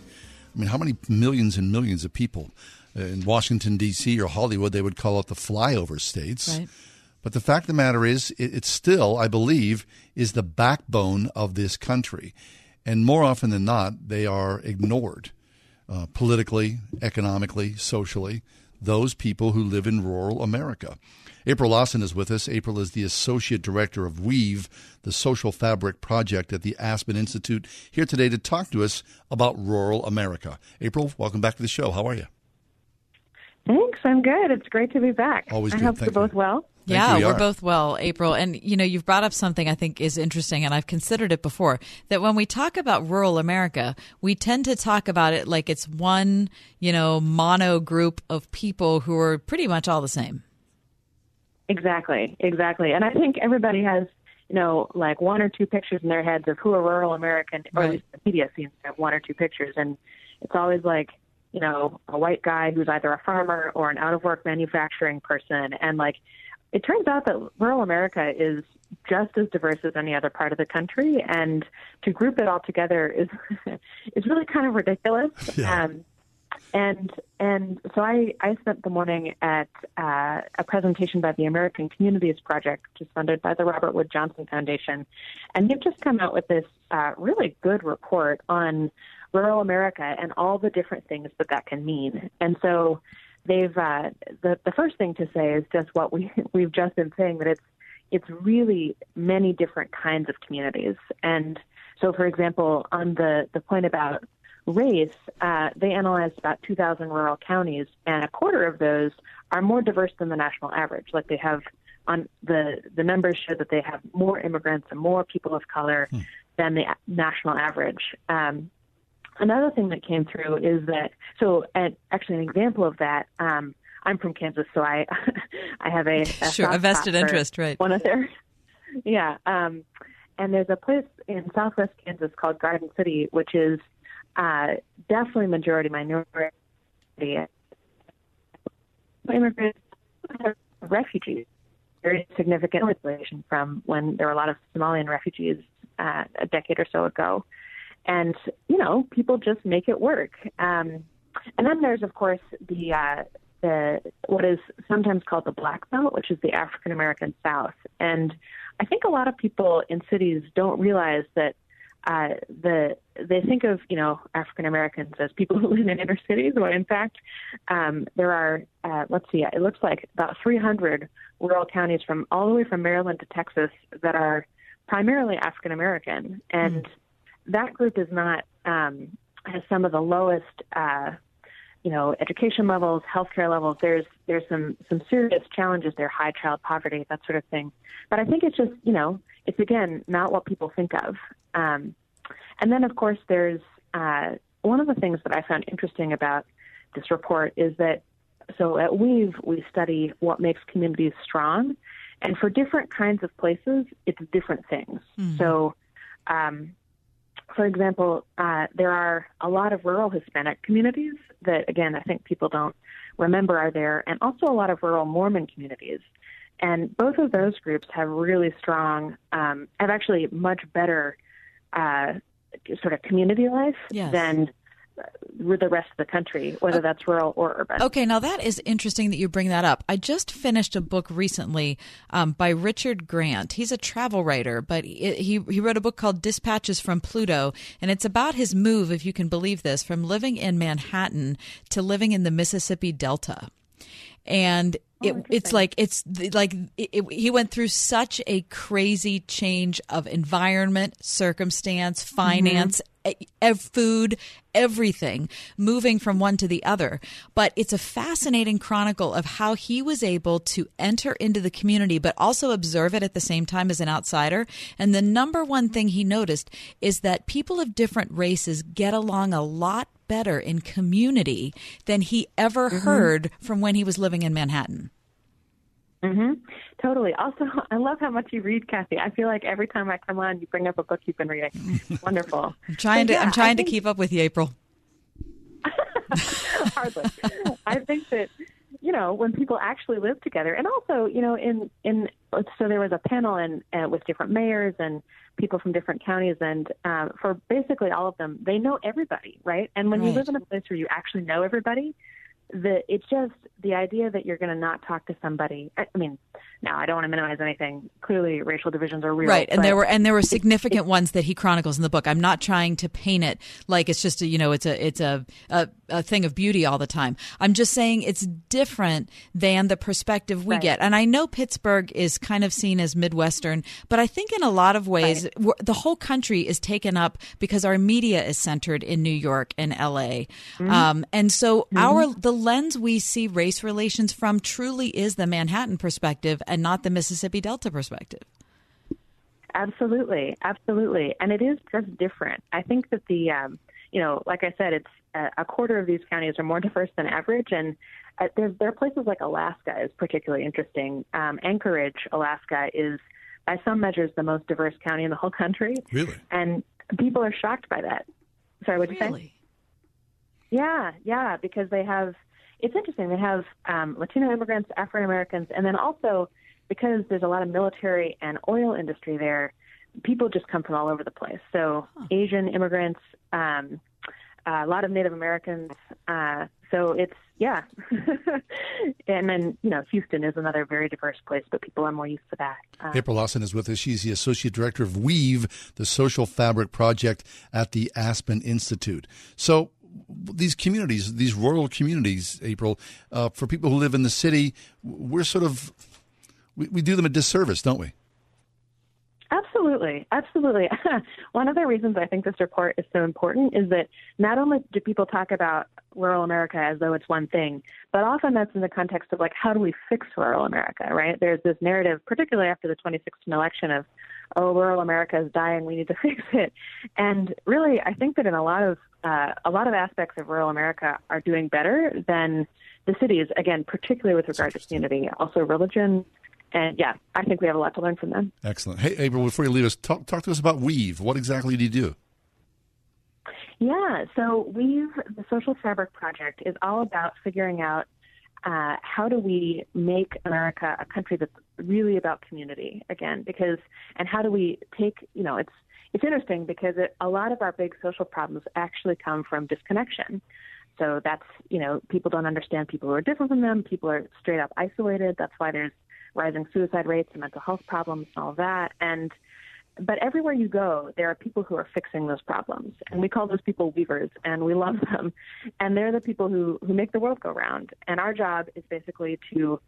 I mean, how many millions and millions of people uh, in Washington D.C. or Hollywood they would call it the flyover states. Right. But the fact of the matter is, it, it still, I believe, is the backbone of this country. And more often than not, they are ignored uh, politically, economically, socially, those people who live in rural America. April Lawson is with us. April is the Associate Director of Weave, the Social Fabric Project at the Aspen Institute, here today to talk to us about rural America. April, welcome back to the show. How are you? Thanks. I'm good. It's great to be back. Always I good. hope Thank we're you. both well. Thank yeah, you, we we're are. both well, April. And, you know, you've brought up something I think is interesting, and I've considered it before that when we talk about rural America, we tend to talk about it like it's one, you know, mono group of people who are pretty much all the same. Exactly, exactly. And I think everybody has, you know, like one or two pictures in their heads of who a rural American, or at Right. least the media seems to have one or two pictures. And it's always like, you know, a white guy who's either a farmer or an out of work manufacturing person. And like, it turns out that rural America is just as diverse as any other part of the country. And to group it all together is, is really kind of ridiculous. Yeah. Um, and and so I, I spent the morning at uh, a presentation by the American Communities Project, which is funded by the Robert Wood Johnson Foundation, and they've just come out with this uh, really good report on rural America and all the different things that that can mean. And so they've uh, the the first thing to say is just what we we've just been saying that it's it's really many different kinds of communities. And so, for example, on the the point about race, uh, they analyzed about 2,000 rural counties, and a quarter of those are more diverse than the national average. Like they have on the the numbers show that they have more immigrants and more people of color than the national average. Um, another thing that came through is that so and actually an example of that. Um, I'm from Kansas, so I I have a, a Sure, a vested interest, right. One of their yeah. Um, and there's a place in Southwest Kansas called Garden City, which is uh, definitely majority minority immigrants, refugees. Very significant isolation from when there were a lot of Somalian refugees uh, a decade or so ago. And, you know, people just make it work. Um, and then there's, of course, the, uh, the what is sometimes called the Black Belt, which is the African American South. And I think a lot of people in cities don't realize that uh, the they think of you know African Americans as people who live in inner cities, when in fact um, there are uh, let's see, it looks like about 300 rural counties from all the way from Maryland to Texas that are primarily African American, and that group is not um, has some of the lowest. Uh, you know, education levels, healthcare levels. There's there's some some serious challenges there, high child poverty, that sort of thing. But I think it's just you know, it's again not what people think of. Um, and then of course there's uh, one of the things that I found interesting about this report is that so at Weave we study what makes communities strong, and for different kinds of places it's different things. Mhm. So. Um, for example, uh, there are a lot of rural Hispanic communities that, again, I think people don't remember are there, and also a lot of rural Mormon communities. And both of those groups have really strong, um, have actually much better uh, sort of community life Yes. than the rest of the country, whether that's rural or urban. Okay, now that is interesting that you bring that up. I just finished a book recently um, by Richard Grant. He's a travel writer, but he, he he wrote a book called Dispatches from Pluto, and it's about his move, if you can believe this, from living in Manhattan to living in the Mississippi Delta. And it, it's like it's like it, it, he went through such a crazy change of environment, circumstance, finance, mm-hmm. Food, everything, moving from one to the other. But it's a fascinating chronicle of how he was able to enter into the community, but also observe it at the same time as an outsider. And the number one thing he noticed is that people of different races get along a lot better in community than he ever mm-hmm. heard from when he was living in Manhattan. Mm-hmm. Totally. Also, I love how much you read, Kathy. I feel like every time I come on, you bring up a book you've been reading. Wonderful. I'm trying to. I'm trying to keep up with you, April. Hardly. I think that you know when people actually live together, and also you know in in so there was a panel and uh, with different mayors and people from different counties, and uh, for basically all of them, they know everybody, right? And when right. you live in a place where you actually know everybody, the it's just the idea that you're going to not talk to somebody. I, I mean, now, I don't want to minimize anything. Clearly, racial divisions are real. Right, and there were and there were significant ones that he chronicles in the book. I'm not trying to paint it like it's just a you know it's a it's a, a, a thing of beauty all the time. I'm just saying it's different than the perspective we right. get. And I know Pittsburgh is kind of seen as midwestern, but I think in a lot of ways right. the whole country is taken up because our media is centered in New York and L.A. Mm-hmm. Um, and so mm-hmm. our the lens we see race relations from truly is the Manhattan perspective and not the Mississippi Delta perspective. Absolutely, absolutely, and it is just different. I think that the, um, you know, like I said, it's a, a quarter of these counties are more diverse than average, and uh, there are places like Alaska is particularly interesting. Um, Anchorage, Alaska, is by some measures the most diverse county in the whole country. Really, and people are shocked by that. Sorry, what really? you say? Yeah, yeah, because they have. It's interesting. They have um, Latino immigrants, African Americans, and then also because there's a lot of military and oil industry there, people just come from all over the place. So huh. Asian immigrants, um, a lot of Native Americans. Uh, so it's yeah, and then you know Houston is another very diverse place, but people are more used to that. Uh, April Lawson is with us. She's the associate director of Weave, the social fabric project at the Aspen Institute. So these communities, these rural communities, April, uh, for people who live in the city, we're sort of we, we do them a disservice, don't we? Absolutely, absolutely. One of the reasons I think this report is so important is that not only do people talk about rural America as though it's one thing, but often that's in the context of like how do we fix rural America, right? There's this narrative, particularly after the 2016 election, of oh, rural America is dying, we need to fix it. And really, I think that in a lot of uh, a lot of aspects of rural America are doing better than the cities. Again, particularly with regard to community, also religion, and yeah, I think we have a lot to learn from them. Excellent. Hey, April, before you leave us, talk, talk to us about Weave. What exactly do you do? Yeah, so Weave, the Social Fabric Project, is all about figuring out uh, how do we make America a country that's really about community again? Because and how do we take you know it's it's interesting because it, a lot of our big social problems actually come from disconnection. So that's you know people don't understand people who are different from them. People are straight up isolated. That's why there's rising suicide rates and mental health problems and all that. And but everywhere you go, there are people who are fixing those problems, and we call those people weavers, and we love them. And they're the people who who make the world go round. And our job is basically to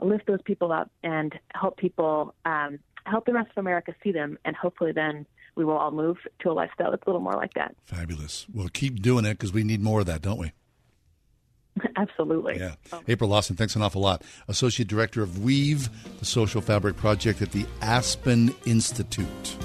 lift those people up and help people um, help the rest of America see them, and hopefully then we will all move to a lifestyle that's a little more like that. Fabulous. Well, keep doing it because we need more of that, don't we? Absolutely. Yeah. Oh. April Lawson, thanks an awful lot. Associate Director of Weave, the Social Fabric Project at the Aspen Institute.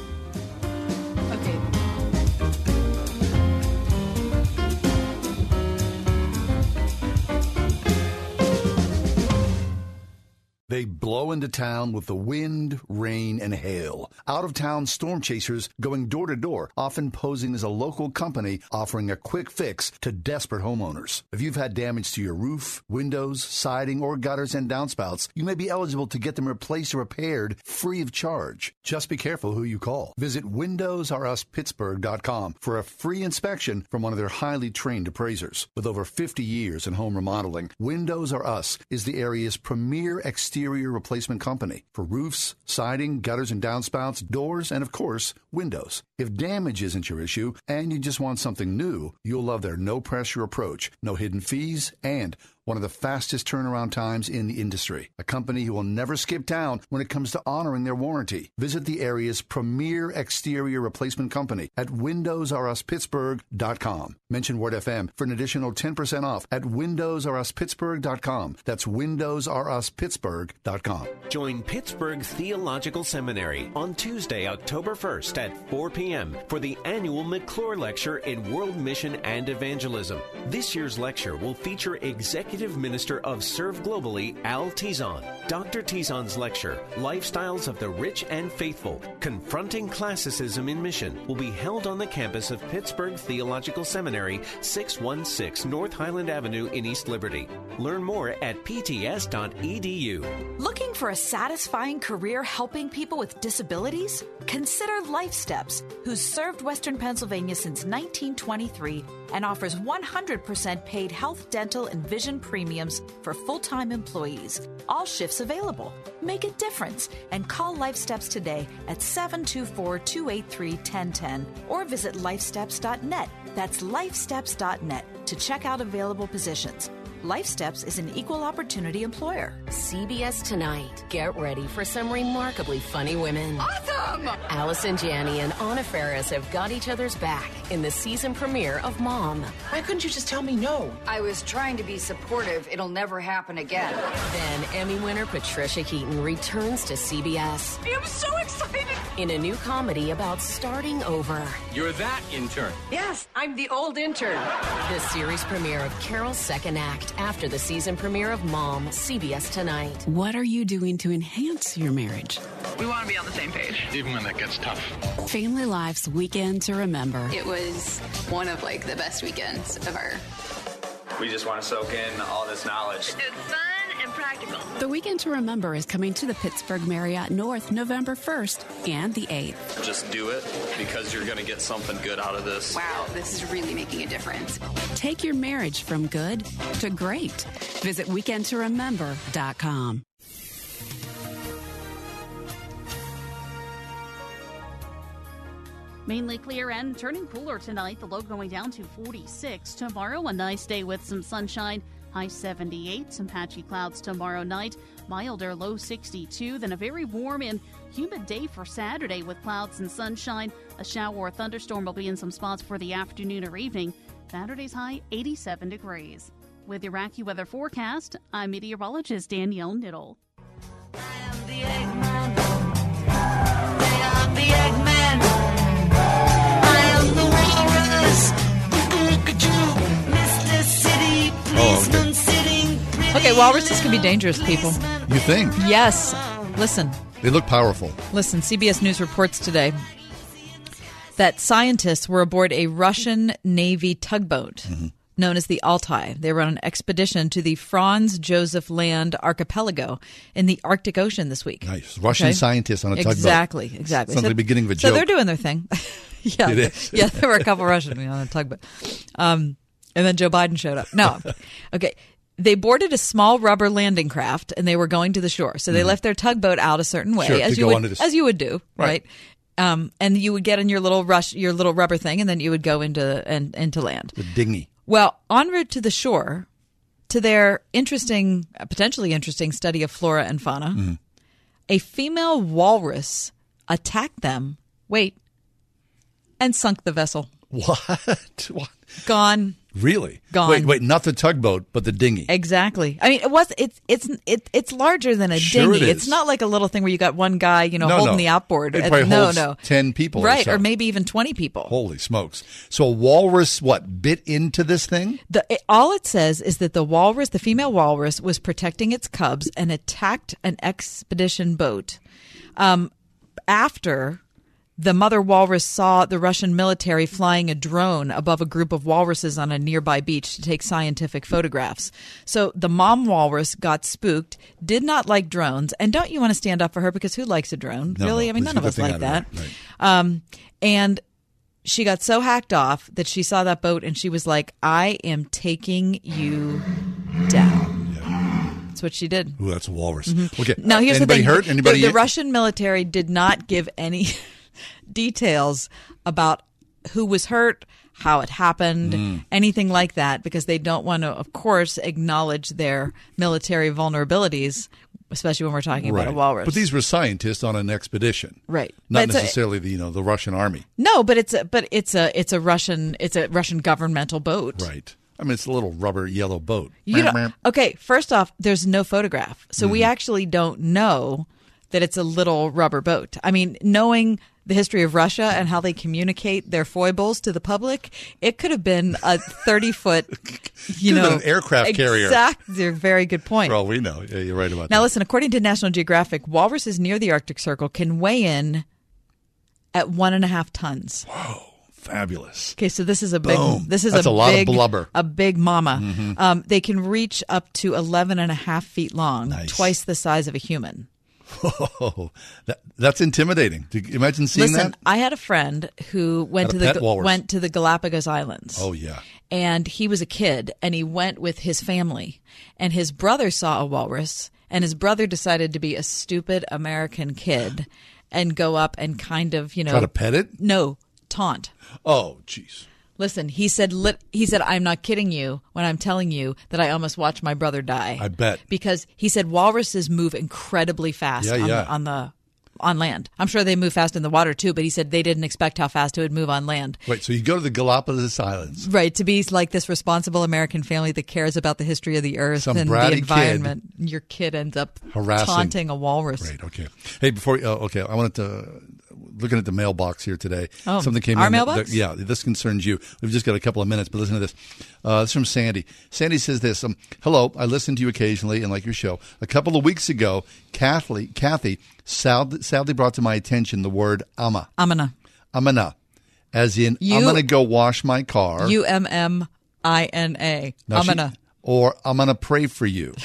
They blow into town with the wind, rain, and hail. Out of town storm chasers going door to door, often posing as a local company offering a quick fix to desperate homeowners. If you've had damage to your roof, windows, siding, or gutters and downspouts, you may be eligible to get them replaced or repaired free of charge. Just be careful who you call. Visit WindowsRUsPittsburgh.com for a free inspection from one of their highly trained appraisers. With over 50 years in home remodeling, Windows R Us is the area's premier exterior exterior replacement company for roofs, siding, gutters and downspouts, doors, and of course, windows. If damage isn't your issue and you just want something new, you'll love their no pressure approach, no hidden fees, and one of the fastest turnaround times in the industry. A company who will never skip town when it comes to honoring their warranty. Visit the area's premier exterior replacement company at WindowsRUsPittsburgh.com. Mention Word FM for an additional 10% off at WindowsRUsPittsburgh.com. That's WindowsRUsPittsburgh.com. Join Pittsburgh Theological Seminary on Tuesday, October 1st at 4 p.m. for the annual McClure Lecture in World Mission and Evangelism. This year's lecture will feature Executive Minister of Serve Globally, Al Tizon. Dr. Tizon's lecture, Lifestyles of the Rich and Faithful, Confronting Classicism in Mission, will be held on the campus of Pittsburgh Theological Seminary, 616 North Highland Avenue in East Liberty. Learn more at pts.edu. Looking for a satisfying career helping people with disabilities? Consider Life Steps, who's served Western Pennsylvania since 1923 and offers 100% paid health, dental, and vision premiums for full time employees. All shifts available. Make a difference and call LifeSteps today at 724 283 1010 or visit lifesteps.net. That's lifesteps.net to check out available positions. Life Steps is an equal opportunity employer. CBS Tonight. Get ready for some remarkably funny women. Awesome! Allison Janney and Anna Faris have got each other's back in the season premiere of Mom. Why couldn't you just tell me no? I was trying to be supportive. It'll never happen again. Then Emmy winner Patricia Heaton returns to CBS I'm so excited! in a new comedy about starting over. You're that intern. Yes, I'm the old intern. The series premiere of Carol's second act after the season premiere of Mom, CBS Tonight. What are you doing to enhance your marriage? We want to be on the same page. Even when that gets tough. Family Life's Weekend to Remember. It was one of like the best weekends ever. We just want to soak in all this knowledge. It's fun and practical. The Weekend to Remember is coming to the Pittsburgh Marriott North November 1st and the 8th. Just do it because you're going to get something good out of this. Wow, this is really making a difference. Take your marriage from good to great. Visit weekendtoremember.com. Mainly clear and turning cooler tonight. The low going down to 46. Tomorrow, a nice day with some sunshine. High 78. Some patchy clouds tomorrow night. Milder low 62. Then a very warm and humid day for Saturday with clouds and sunshine. A shower or thunderstorm will be in some spots for the afternoon or evening. Saturday's high 87 degrees. With your weather forecast, I'm meteorologist Danielle Niddle. Okay, walruses can be dangerous, people. You think? Yes. Listen, They look powerful. listen. CBS News reports today that scientists were aboard a Russian Navy tugboat known as the Altai. They were on an expedition to the Franz Joseph Land archipelago in the Arctic Ocean this week. Nice. Russian scientists on a tugboat. Exactly, exactly. Sounds So- like the beginning of a So they're doing their thing. yeah, It is. yeah. There were a couple Russian on a tugboat, um, and then Joe Biden showed up. No, okay. They boarded a small rubber landing craft and they were going to the shore. So they Mhm. left their tugboat out a certain way, Sure, as you would, onto the s- as you would do, Right. right? Um, and you would get in your little rush, your little rubber thing, and then you would go into and into land. The dinghy. Well, en route to the shore, to their interesting, potentially interesting study of flora and fauna, Mm-hmm. a female walrus attacked them. Wait, and sunk the vessel. What? what? Gone. Really? Gone. Wait, wait, not the tugboat, but the dinghy. Exactly. I mean, it was. It's it's it, it's larger than a Sure dinghy. it It's not like a little thing where you got one guy, you know, No, holding no. the outboard. It Uh, probably no, holds no, 10 people or right, so. maybe even twenty people. Holy smokes. So a walrus, what, bit into this thing? The, it, all it says is that the walrus, the female walrus, was protecting its cubs and attacked an expedition boat. Um, after the mother walrus saw the Russian military flying a drone above a group of walruses on a nearby beach to take scientific photographs. So the mom walrus got spooked, did not like drones, and don't you want to stand up for her because who likes a drone? No, really? no, I mean, none of us like of that. Right. Um, and she got so hacked off that she saw that boat and she was like, I am taking you down. That's what she did. Ooh, that's a walrus. Mhm. Okay. Now here's Anybody the thing: hurt? The- Anybody? The, Russian military did not give any details about who was hurt, how it happened, Mm. anything like that, because they don't want to, of course, acknowledge their military vulnerabilities, especially when we're talking about a walrus. But these were scientists on an expedition, right? Not it's a- necessarily the you know the Russian army, no, but it's a but it's a it's a Russian it's a Russian governmental boat. right? I mean, it's a little rubber yellow boat. You okay, first off, there's no photograph. So we Mm-hmm. actually don't know that it's a little rubber boat. I mean, knowing the history of Russia and how they communicate their foibles to the public, it could have been a 30 foot, you know, an aircraft carrier. Exact, very good point. For all we know, yeah, you're right about Now, that. listen, according to National Geographic, walruses near the Arctic Circle can weigh in at one and a half tons. Wow. Fabulous. Okay, so this is a big. Boom. This is That's a, a lot of big, blubber. A big mama. Mhm. Um, they can reach up to 11 and a half feet long, Nice. twice the size of a human. Oh, that, that's intimidating. Do you imagine seeing Listen, that? I had a friend who went to the walrus. went to the Galapagos Islands. Oh yeah. and he was a kid and he went with his family and his brother saw a walrus and his brother decided to be a stupid american kid and go up and kind of you know Try to pet it? no taunt Oh, jeez. Listen he said lit, he said i'm not kidding you when i'm telling you that i almost watched my brother die I bet. because he said walruses move incredibly fast Yeah, on, yeah. The, on the on land i'm sure they move fast in the water too but he said they didn't expect how fast it would move on land Wait, so you go to the Galapagos Islands? Right, to be like this responsible American family that cares about the history of the earth Some and the environment. Your kid ends up Harassing. taunting a walrus. Right. Okay. Hey, before uh, okay, I wanted to looking at the mailbox here today. Oh, something came our in. mailbox? that- yeah, this concerns you. We've just got a couple of minutes, but listen to this. Uh, this is from Sandy. Sandy says this. Um, Hello, I listen to you occasionally and like your show. A couple of weeks ago, Kathy, Kathy sad- sadly brought to my attention the word "ama." Amana. Amana, as in You- I'm going to go wash my car. U M M I N A. Now she- Amana. or I'm going to pray for you.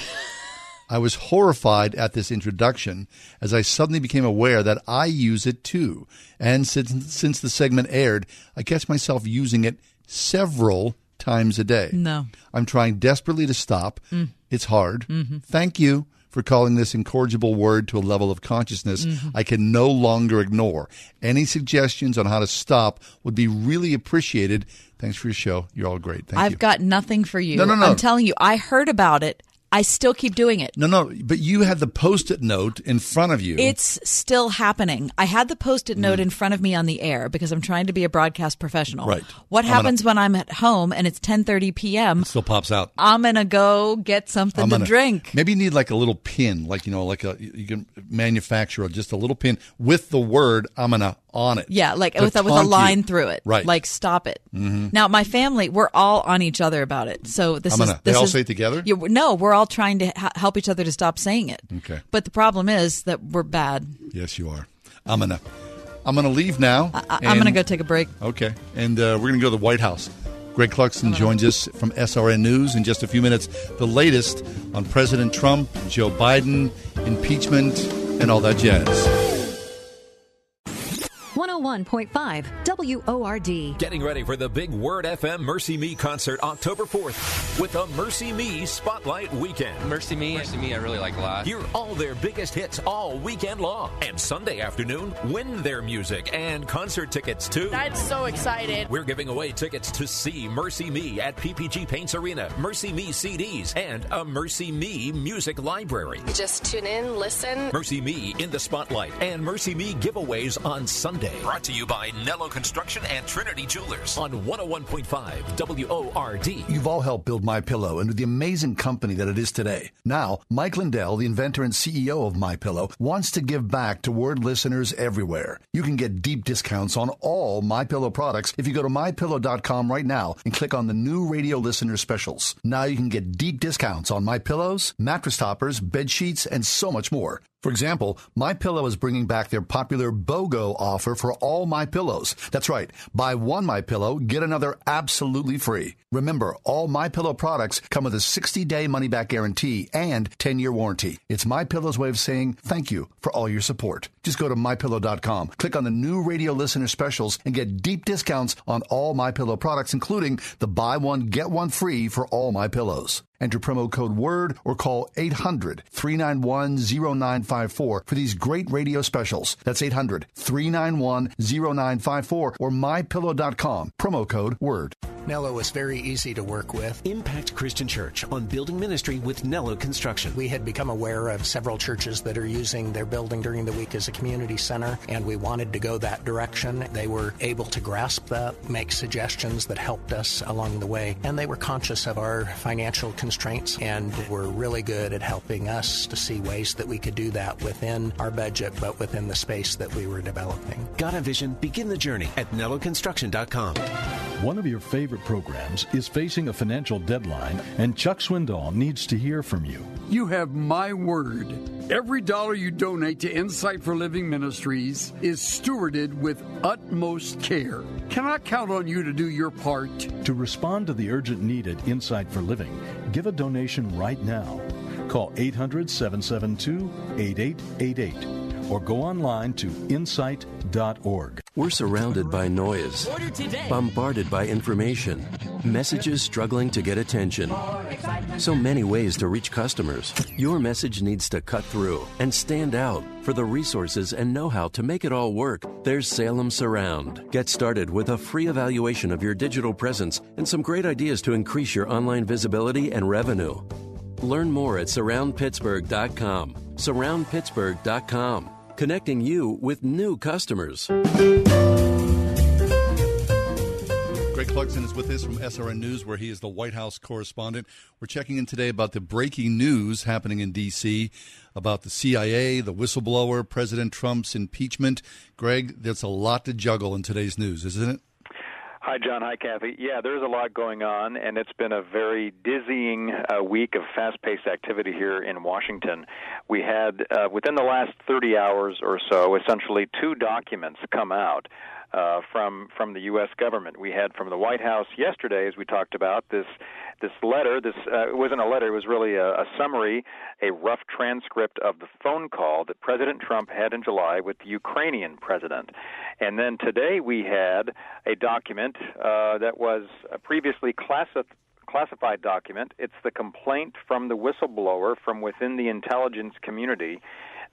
I was horrified at this introduction as I suddenly became aware that I use it too. And since, since the segment aired, I catch myself using it several times a day. No. I'm trying desperately to stop. Mm. It's hard. Mhm. Thank you for calling this incorrigible word to a level of consciousness Mhm. I can no longer ignore. Any suggestions on how to stop would be really appreciated. Thanks for your show. You're all great. Thank I've you. got nothing for you. No, no, no. I'm telling you, I heard about it. I still keep doing it. No, no, but you had the post-it note in front of you. It's still happening. I had the post-it note in front of me on the air because I'm trying to be a broadcast professional. Mm. Right. What I'm gonna- happens when I'm at home and it's 10:30 p.m.? still pops out. I'm gonna go get something I'm to gonna- drink. Maybe you need like a little pin, like you know, like a you can manufacture just a little pin with the word "amana" on it. Yeah, like with a, with a taunt you. line through it. Right. Like stop it. Mhm. Now my family, we're all on each other about it. So this I'm is gonna- this they all is- say it together? We're- no, we're all trying to ha- help each other to stop saying it. Okay. But the problem is that we're bad. Yes, you are. I'm gonna. I'm gonna leave now. I, I'm and- gonna go take a break. Okay, and uh, we're gonna go to the White House. Greg Clugston joins us from SRN News in just a few minutes. The latest on President Trump, Joe Biden, impeachment, and all that jazz want to 101.5 WORD. Getting ready for the big Word FM MercyMe concert October 4th with a MercyMe Spotlight Weekend. MercyMe, Mercy Me, I really like a lot. Hear all their biggest hits all weekend long. And Sunday afternoon, win their music and concert tickets too. I'm so excited. We're giving away tickets to see MercyMe at PPG Paints Arena, MercyMe CDs, and a MercyMe music library. Just tune in, listen. MercyMe in the Spotlight and MercyMe giveaways on Sunday. Brought to you by Nello Construction and Trinity Jewelers on 101.5 WORD. You've all helped build My Pillow into the amazing company that it is today. Now, Mike Lindell, the inventor and CEO of My Pillow, wants to give back to word listeners everywhere. You can get deep discounts on all My Pillow products if you go to mypillow.com right now and click on the new radio listener specials. Now you can get deep discounts on My Pillows, mattress toppers, bed sheets, and so much more. For example, My Pillow is bringing back their popular BOGO offer for all My Pillows. That's right. Buy one My Pillow, get another absolutely free. Remember, all My Pillow products come with a 60-day money-back guarantee and 10-year warranty. It's My Pillow's way of saying thank you for all your support. Just go to mypillow.com, click on the new radio listener specials and get deep discounts on all My Pillow products including the buy one get one free for all My Pillows. Enter promo code WORD or call 800 391 0954 for these great radio specials. That's 800 391 0954 or mypillow.com. Promo code WORD. Nello was very easy to work with. Impact Christian Church on building ministry with Nello Construction. We had become aware of several churches that are using their building during the week as a community center, and we wanted to go that direction. They were able to grasp that, make suggestions that helped us along the way, and they were conscious of our financial constraints and were really good at helping us to see ways that we could do that within our budget, but within the space that we were developing. Got a vision? Begin the journey at NelloConstruction.com. One of your favorite programs is facing a financial deadline, and Chuck Swindoll needs to hear from you. You have my word. Every dollar you donate to Insight for Living Ministries is stewarded with utmost care. Can I count on you to do your part? To respond to the urgent need at Insight for Living, give a donation right now. Call 800 772 8888 or go online to insight.org. We're surrounded by noise, bombarded by information, messages struggling to get attention. So many ways to reach customers. Your message needs to cut through and stand out. For the resources and know how to make it all work, there's Salem Surround. Get started with a free evaluation of your digital presence and some great ideas to increase your online visibility and revenue. Learn more at surroundpittsburgh.com. Surroundpittsburgh.com, connecting you with new customers. Greg Clugston is with us from SRN News, where he is the White House correspondent. We're checking in today about the breaking news happening in D.C. about the CIA, the whistleblower, President Trump's impeachment. Greg, there's a lot to juggle in today's news, isn't it? Hi, John. Hi, Kathy. Yeah, there's a lot going on, and it's been a very dizzying uh, week of fast paced activity here in Washington. We had, uh, within the last 30 hours or so, essentially two documents come out. Uh, from from the U.S. government, we had from the White House yesterday, as we talked about this this letter. This uh, it wasn't a letter; it was really a, a summary, a rough transcript of the phone call that President Trump had in July with the Ukrainian president. And then today we had a document uh, that was a previously classified classified document. It's the complaint from the whistleblower from within the intelligence community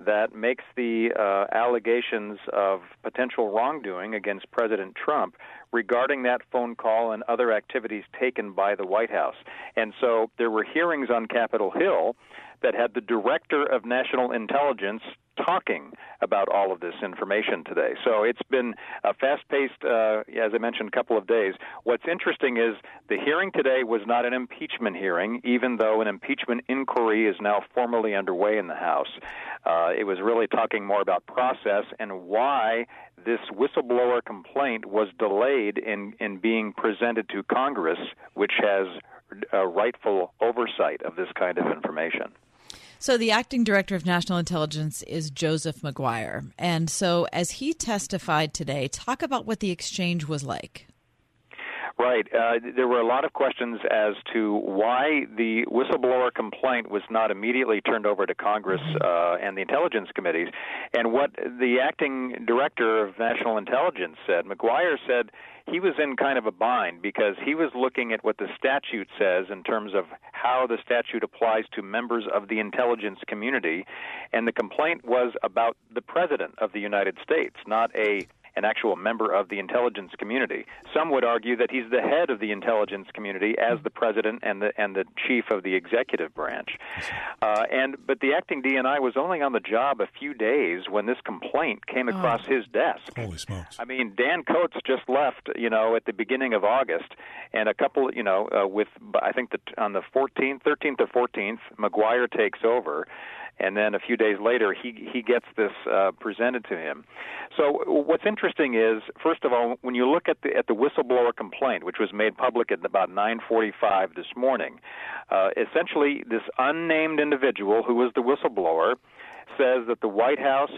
that makes the uh, allegations of potential wrongdoing against President Trump regarding that phone call and other activities taken by the White House. And so there were hearings on Capitol Hill that had the director of national intelligence talking about all of this information today. So it's been a fast paced, uh, as I mentioned, a couple of days. What's interesting is the hearing today was not an impeachment hearing, even though an impeachment inquiry is now formally underway in the House. Uh, it was really talking more about process and why this whistleblower complaint was delayed in, in being presented to Congress, which has uh, rightful oversight of this kind of information. So, the acting director of national intelligence is Joseph Maguire. And so, as he testified today, talk about what the exchange was like. Right. Uh, there were a lot of questions as to why the whistleblower complaint was not immediately turned over to Congress mm-hmm. uh, and the intelligence committees. And what the acting director of national intelligence said, Maguire said he was in kind of a bind because he was looking at what the statute says in terms of how the statute applies to members of the intelligence community, and the complaint was about the President of the United States, not a an actual member of the intelligence community. Some would argue that he's the head of the intelligence community as the president and the and the chief of the executive branch. Uh, and but the acting DNI was only on the job a few days when this complaint came oh. across oh. his desk. Holy smokes! I mean, Dan Coats just left, you know, at the beginning of August, and a couple, you know, uh, with I think that on the 14th, 13th or 14th, Maguire takes over and then a few days later he he gets this uh, presented to him. So what's interesting is, first of all, when you look at the at the whistleblower complaint, which was made public at about 9:45 this morning, uh, essentially this unnamed individual who was the whistleblower says that the White House.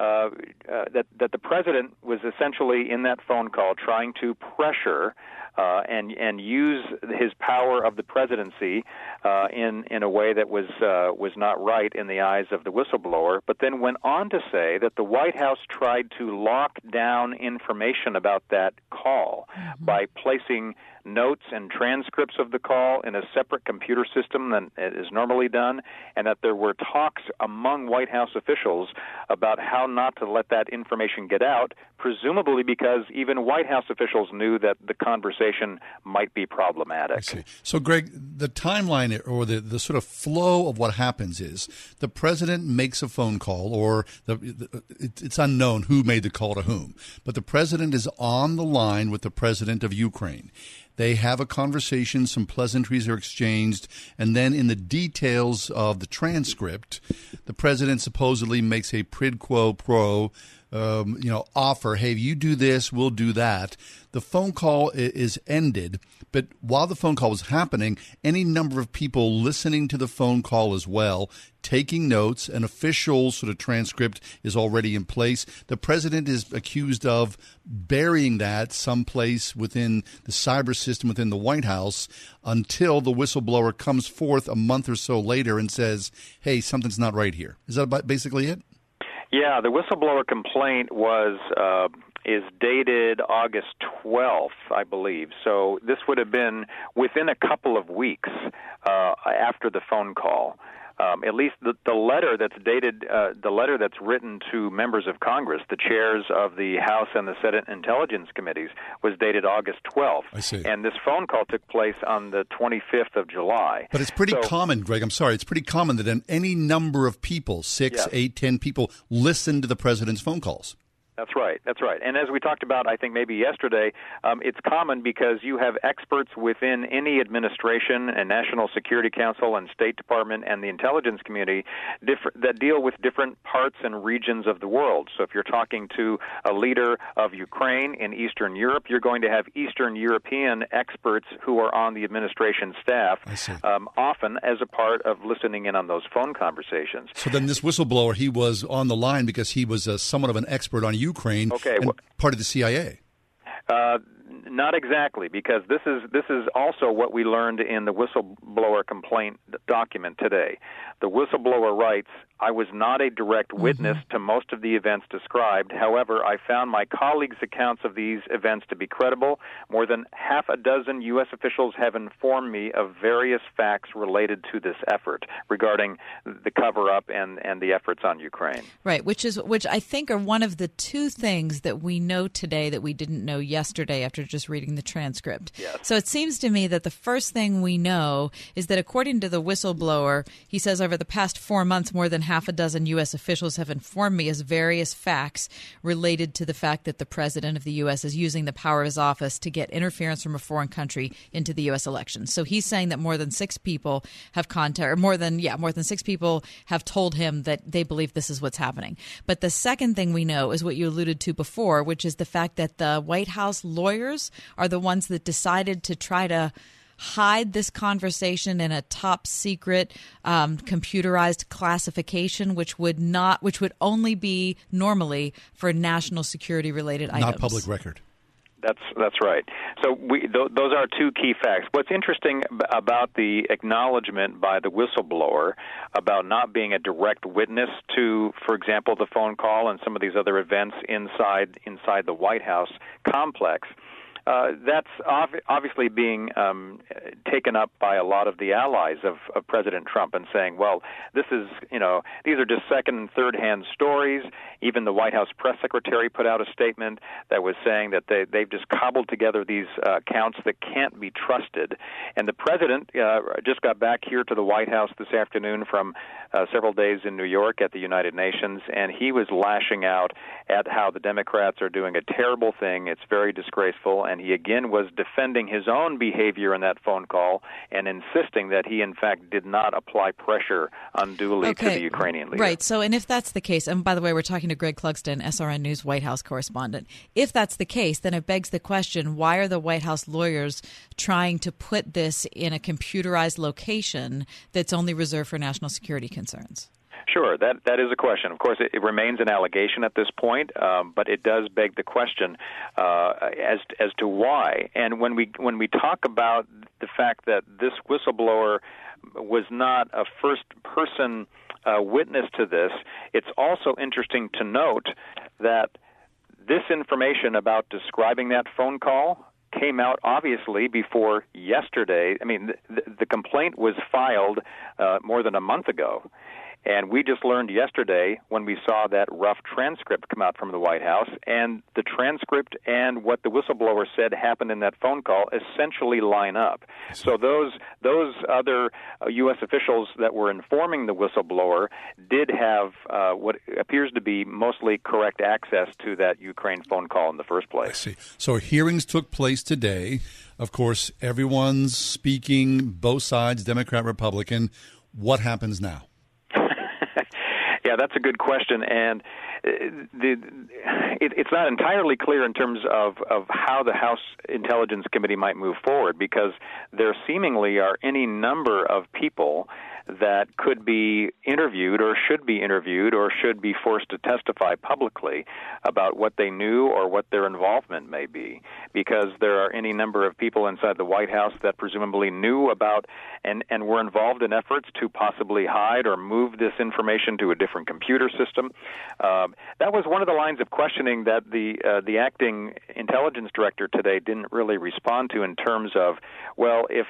Uh, uh, that that the president was essentially in that phone call trying to pressure uh, and and use his power of the presidency uh, in in a way that was uh, was not right in the eyes of the whistleblower. But then went on to say that the White House tried to lock down information about that call mm-hmm. by placing notes and transcripts of the call in a separate computer system than is normally done, and that there were talks among White House officials about how not to let that information get out, presumably because even White House officials knew that the conversation might be problematic. So, Greg, the timeline or the, the sort of flow of what happens is the president makes a phone call, or the, the, it's unknown who made the call to whom, but the president is on the line with the president of Ukraine. They have a conversation, some pleasantries are exchanged, and then in the details of the transcript, the president supposedly makes a quid quo pro um, you know, offer, hey, you do this, we'll do that. The phone call is ended, but while the phone call was happening, any number of people listening to the phone call as well, taking notes, an official sort of transcript is already in place. The president is accused of burying that someplace within the cyber system within the White House until the whistleblower comes forth a month or so later and says, hey, something's not right here. Is that basically it? Yeah, the whistleblower complaint was uh, is dated August 12th, I believe. So this would have been within a couple of weeks uh, after the phone call um, at least the, the letter that's dated, uh, the letter that's written to members of Congress, the chairs of the House and the Senate Intelligence Committees, was dated August 12th. I see. And this phone call took place on the 25th of July. But it's pretty so, common, Greg. I'm sorry. It's pretty common that any number of people, six, yes. eight, ten people, listen to the president's phone calls. That's right. That's right. And as we talked about, I think maybe yesterday, um, it's common because you have experts within any administration and National Security Council and State Department and the intelligence community different, that deal with different parts and regions of the world. So if you're talking to a leader of Ukraine in Eastern Europe, you're going to have Eastern European experts who are on the administration staff, um, often as a part of listening in on those phone conversations. So then, this whistleblower, he was on the line because he was uh, somewhat of an expert on Ukraine okay, and well, part of the CIA. Uh, not exactly, because this is this is also what we learned in the whistleblower complaint document today. The whistleblower writes, "I was not a direct Mm-hmm. witness to most of the events described. However, I found my colleagues' accounts of these events to be credible. More than half a dozen U.S. officials have informed me of various facts related to this effort regarding the cover-up and and the efforts on Ukraine." Right, which is which I think are one of the two things that we know today that we didn't know yesterday after just reading the transcript. Yes. So it seems to me that the first thing we know is that according to the whistleblower, he says over the past four months, more than half a dozen U.S. officials have informed me of various facts related to the fact that the president of the U.S. is using the power of his office to get interference from a foreign country into the U.S. elections. So he's saying that more than six people have contact, or more than yeah, more than six people have told him that they believe this is what's happening. But the second thing we know is what you alluded to before, which is the fact that the White House lawyers are the ones that decided to try to hide this conversation in a top secret um, computerized classification which would not which would only be normally for national security related items Not public record. That's that's right. So we th- those are two key facts. What's interesting b- about the acknowledgement by the whistleblower about not being a direct witness to, for example, the phone call and some of these other events inside inside the White House complex. Uh, that's ov- obviously being um, taken up by a lot of the allies of, of President Trump and saying, well, this is, you know, these are just second and third hand stories. Even the White House press secretary put out a statement that was saying that they, they've just cobbled together these uh, accounts that can't be trusted. And the president uh, just got back here to the White House this afternoon from uh, several days in New York at the United Nations, and he was lashing out at how the Democrats are doing a terrible thing. It's very disgraceful and he again was defending his own behavior in that phone call and insisting that he, in fact, did not apply pressure unduly to the Ukrainian leader. Right. So, and if that's the case, and by the way, we're talking to Greg Clugston, SRN News White House correspondent. If that's the case, then it begs the question why are the White House lawyers trying to put this in a computerized location that's only reserved for national security concerns? Sure, that that is a question. Of course, it, it remains an allegation at this point, um, but it does beg the question uh, as as to why. And when we when we talk about the fact that this whistleblower was not a first person uh, witness to this, it's also interesting to note that this information about describing that phone call came out obviously before yesterday. I mean, the, the complaint was filed uh, more than a month ago. And we just learned yesterday when we saw that rough transcript come out from the White House, and the transcript and what the whistleblower said happened in that phone call essentially line up. So those those other uh, U.S. officials that were informing the whistleblower did have uh, what appears to be mostly correct access to that Ukraine phone call in the first place. I see. So hearings took place today. Of course, everyone's speaking, both sides, Democrat, Republican. What happens now? Yeah, that's a good question, and uh, the, it, it's not entirely clear in terms of, of how the House Intelligence Committee might move forward because there seemingly are any number of people that could be interviewed or should be interviewed or should be forced to testify publicly about what they knew or what their involvement may be because there are any number of people inside the White House that presumably knew about and and were involved in efforts to possibly hide or move this information to a different computer system. Um, that was one of the lines of questioning that the uh, the acting intelligence director today didn't really respond to in terms of well if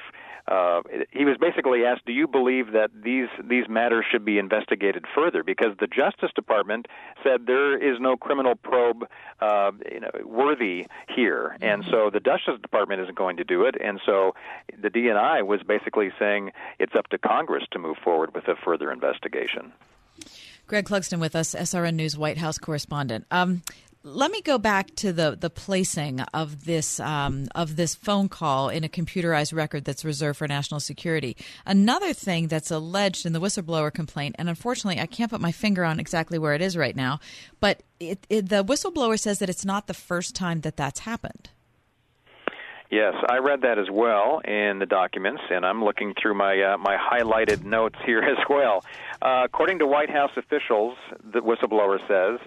uh, he was basically asked, "Do you believe that these these matters should be investigated further?" Because the Justice Department said there is no criminal probe uh, you know, worthy here, and so the Justice Department isn't going to do it, and so the DNI was basically saying it's up to Congress to move forward with a further investigation. Greg Clugston with us, SRN News White House correspondent. Um, let me go back to the the placing of this um, of this phone call in a computerized record that's reserved for national security. Another thing that's alleged in the whistleblower complaint, and unfortunately, I can't put my finger on exactly where it is right now, but it, it, the whistleblower says that it's not the first time that that's happened. Yes, I read that as well in the documents, and I'm looking through my uh, my highlighted notes here as well. Uh, according to White House officials, the whistleblower says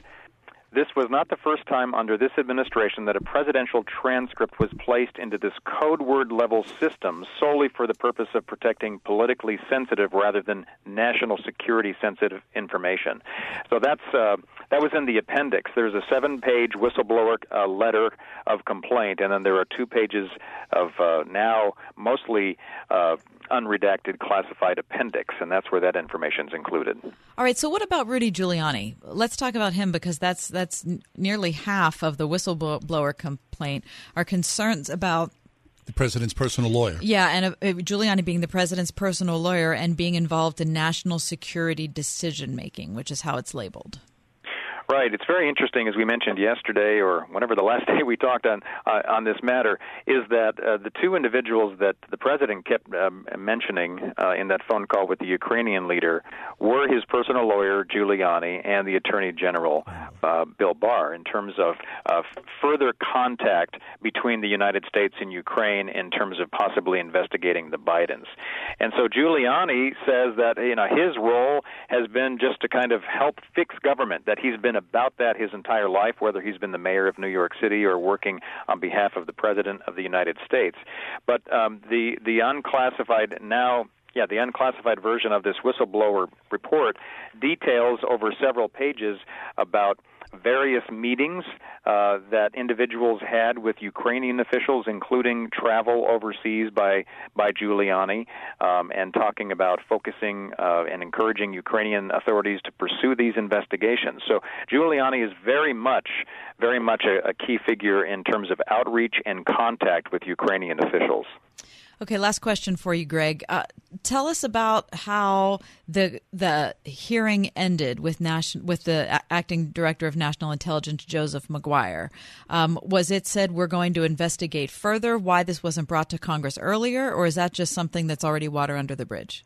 this was not the first time under this administration that a presidential transcript was placed into this code word level system solely for the purpose of protecting politically sensitive rather than national security sensitive information. So that's uh, that was in the appendix. There's a seven page whistleblower uh, letter of complaint, and then there are two pages of uh, now mostly uh, unredacted classified appendix, and that's where that information is included. All right. So, what about Rudy Giuliani? Let's talk about him because that's that's nearly half of the whistleblower complaint. Are concerns about the president's personal lawyer. Yeah, and uh, Giuliani being the president's personal lawyer and being involved in national security decision making, which is how it's labeled. Right. It's very interesting, as we mentioned yesterday, or whenever the last day we talked on uh, on this matter, is that uh, the two individuals that the president kept um, mentioning uh, in that phone call with the Ukrainian leader were his personal lawyer Giuliani and the Attorney General uh, Bill Barr, in terms of uh, further contact between the United States and Ukraine in terms of possibly investigating the Bidens. And so Giuliani says that you know his role has been just to kind of help fix government. That he's been been about that his entire life, whether he's been the mayor of New York City or working on behalf of the President of the United States. But um, the the unclassified now yeah, the unclassified version of this whistleblower report details over several pages about various meetings uh, that individuals had with Ukrainian officials, including travel overseas by by Giuliani, um, and talking about focusing uh, and encouraging Ukrainian authorities to pursue these investigations. So Giuliani is very much, very much a, a key figure in terms of outreach and contact with Ukrainian officials. Okay, last question for you, Greg. Uh, tell us about how the the hearing ended with nation, with the acting director of national intelligence, Joseph Maguire. Um, was it said we're going to investigate further why this wasn't brought to Congress earlier, or is that just something that's already water under the bridge?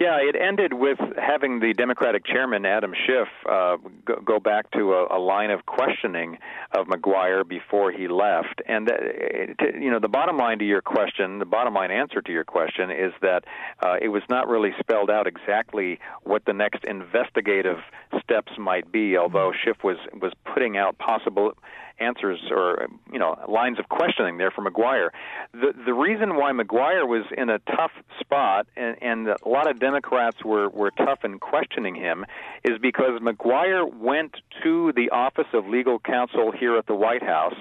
Yeah, it ended with having the Democratic chairman Adam Schiff uh, go, go back to a, a line of questioning of Maguire before he left. And that, to, you know, the bottom line to your question, the bottom line answer to your question is that uh, it was not really spelled out exactly what the next investigative steps might be. Although Schiff was was putting out possible answers or you know lines of questioning there for Maguire. The the reason why Maguire was in a tough spot and, and a lot of Democrats were were tough in questioning him is because Maguire went to the Office of Legal Counsel here at the White House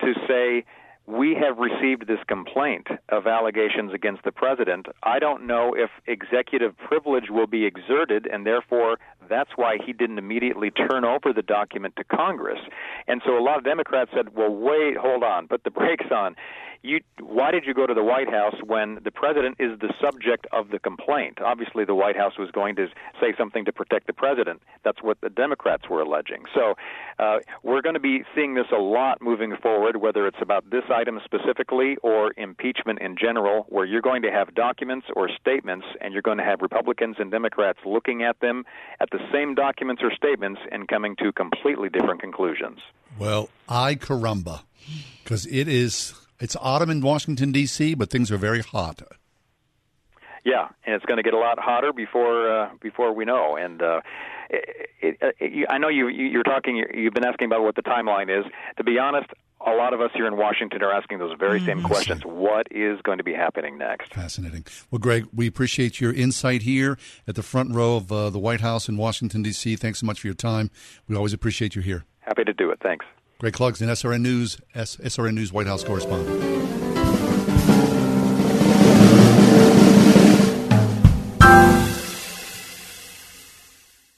to say we have received this complaint of allegations against the president. I don't know if executive privilege will be exerted, and therefore that's why he didn't immediately turn over the document to Congress. And so a lot of Democrats said, well, wait, hold on, put the brakes on you why did you go to the White House when the president is the subject of the complaint? Obviously, the White House was going to say something to protect the president. That's what the Democrats were alleging. So uh, we're going to be seeing this a lot moving forward, whether it's about this item specifically or impeachment in general, where you're going to have documents or statements, and you're going to have Republicans and Democrats looking at them at the same documents or statements and coming to completely different conclusions. Well, I caramba, because it is it's autumn in Washington D.C., but things are very hot. Yeah, and it's going to get a lot hotter before uh, before we know. And uh, it, it, it, I know you you're talking. You've been asking about what the timeline is. To be honest, a lot of us here in Washington are asking those very same mm, questions. What is going to be happening next? Fascinating. Well, Greg, we appreciate your insight here at the front row of uh, the White House in Washington, D.C. Thanks so much for your time. We always appreciate you here. Happy to do it. Thanks. Greg Clugston, SRN News, SRN News White House correspondent.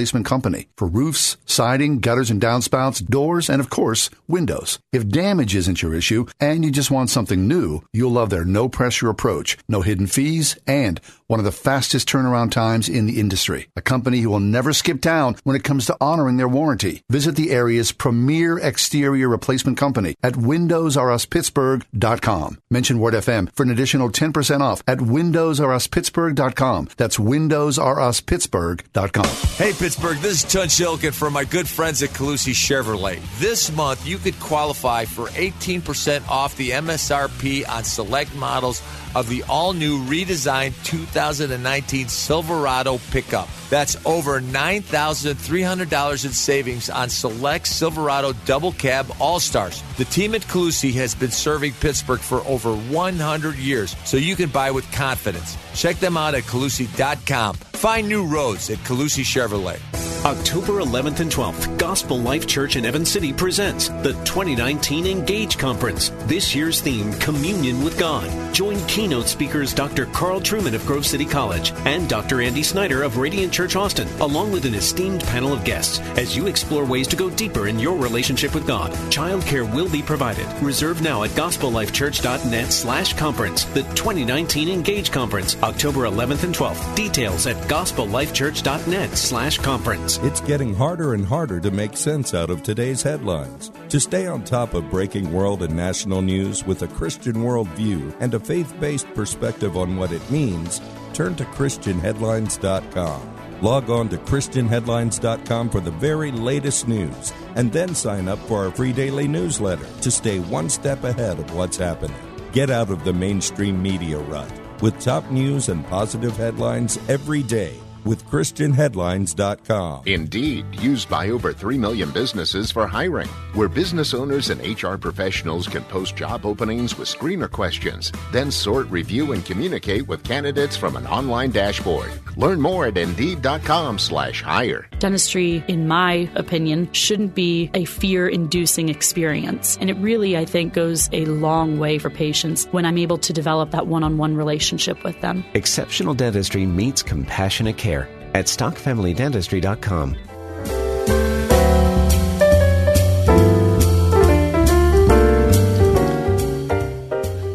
replacement company for roofs, siding, gutters and downspouts, doors, and of course, windows. If damage isn't your issue and you just want something new, you'll love their no pressure approach, no hidden fees, and one of the fastest turnaround times in the industry. A company who will never skip town when it comes to honoring their warranty. Visit the area's premier exterior replacement company at WindowsRUsPittsburgh.com. Mention Word FM for an additional 10% off at WindowsRUsPittsburgh.com. That's WindowsRUsPittsburgh.com. Hey, Pittsburgh, this is Tunch Ilkin from my good friends at Colussy Chevrolet. This month, you could qualify for 18% off the MSRP on select models of the all new redesigned 2019 Silverado pickup. That's over $9,300 in savings on select Silverado double cab All Stars. The team at Colussy has been serving Pittsburgh for over 100 years, so you can buy with confidence. Check them out at Colussy.com. Find new roads at Colussy Chevrolet. October 11th and 12th, Gospel Life Church in Evans City presents the 2019 Engage Conference. This year's theme, Communion with God. Join keynote speakers Dr. Carl Trueman of Grove City College and Dr. Andy Snyder of Radiant Church Austin, along with an esteemed panel of guests, as you explore ways to go deeper in your relationship with God. Childcare will be provided. Reserve now at gospellifechurch.net slash conference. The 2019 Engage Conference, October 11th and 12th. Details at gospellifechurch.net slash conference. It's getting harder and harder to make sense out of today's headlines. To stay on top of breaking world and national news with a Christian worldview and a faith based perspective on what it means, turn to ChristianHeadlines.com. Log on to ChristianHeadlines.com for the very latest news and then sign up for our free daily newsletter to stay one step ahead of what's happening. Get out of the mainstream media rut with top news and positive headlines every day with ChristianHeadlines.com. Indeed, used by over 3 million businesses for hiring, where business owners and HR professionals can post job openings with screener questions, then sort, review, and communicate with candidates from an online dashboard. Learn more at Indeed.com slash hire. Dentistry, in my opinion, shouldn't be a fear-inducing experience. And it really, I think, goes a long way for patients when I'm able to develop that one-on-one relationship with them. Exceptional dentistry meets compassionate care care at stockfamilydentistry.com.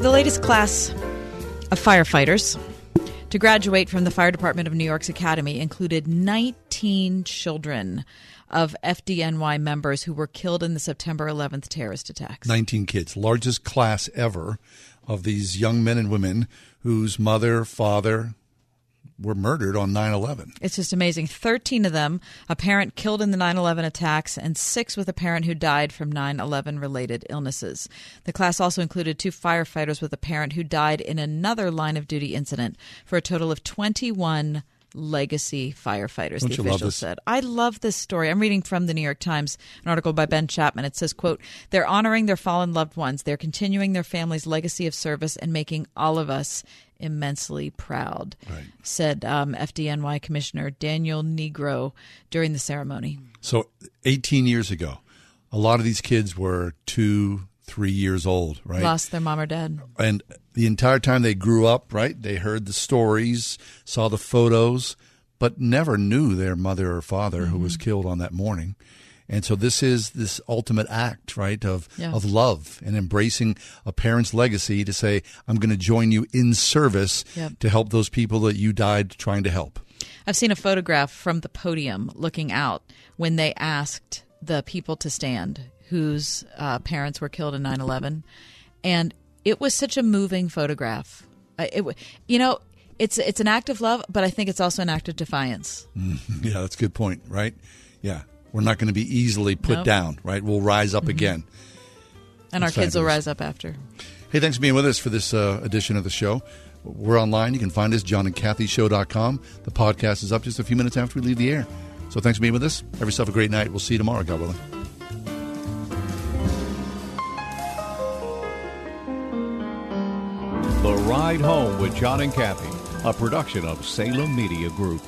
The latest class of firefighters to graduate from the Fire Department of New York's Academy included 19 children of FDNY members who were killed in the September 11th terrorist attacks. 19 kids, largest class ever of these young men and women whose mother, father, were murdered on 9/11. It's just amazing. 13 of them, a parent killed in the 9 11 attacks, and six with a parent who died from 9 11 related illnesses. The class also included two firefighters with a parent who died in another line of duty incident for a total of 21 legacy firefighters Don't the official said i love this story i'm reading from the new york times an article by ben chapman it says quote they're honoring their fallen loved ones they're continuing their family's legacy of service and making all of us immensely proud said um, fdny commissioner daniel nigro during the ceremony So 18 years ago, a lot of these kids were 2 3 years old, right? lost their mom or dad and the entire time they grew up, right? They heard the stories, saw the photos, but never knew their mother or father who Mm-hmm. was killed on that morning. And so this is this ultimate act, right, of Yeah. of love and embracing a parent's legacy to say, I'm going to join you in service Yep. to help those people that you died trying to help. I've seen a photograph from the podium looking out when they asked the people to stand whose uh, parents were killed in 9 11. And it was such a moving photograph. It, you know, it's, it's an act of love, but I think it's also an act of defiance. Yeah, that's a good point, right? Yeah. We're not going to be easily put Nope. down, right? We'll rise up again. And That's our kids will rise up after. Hey, thanks for being with us for this uh, edition of the show. We're online. You can find us, johnandkathyshow.com. The podcast is up just a few minutes after we leave the air. So thanks for being with us. Have yourself a great night. We'll see you tomorrow, God willing. The Ride Home with John and Kathy, a production of Salem Media Group.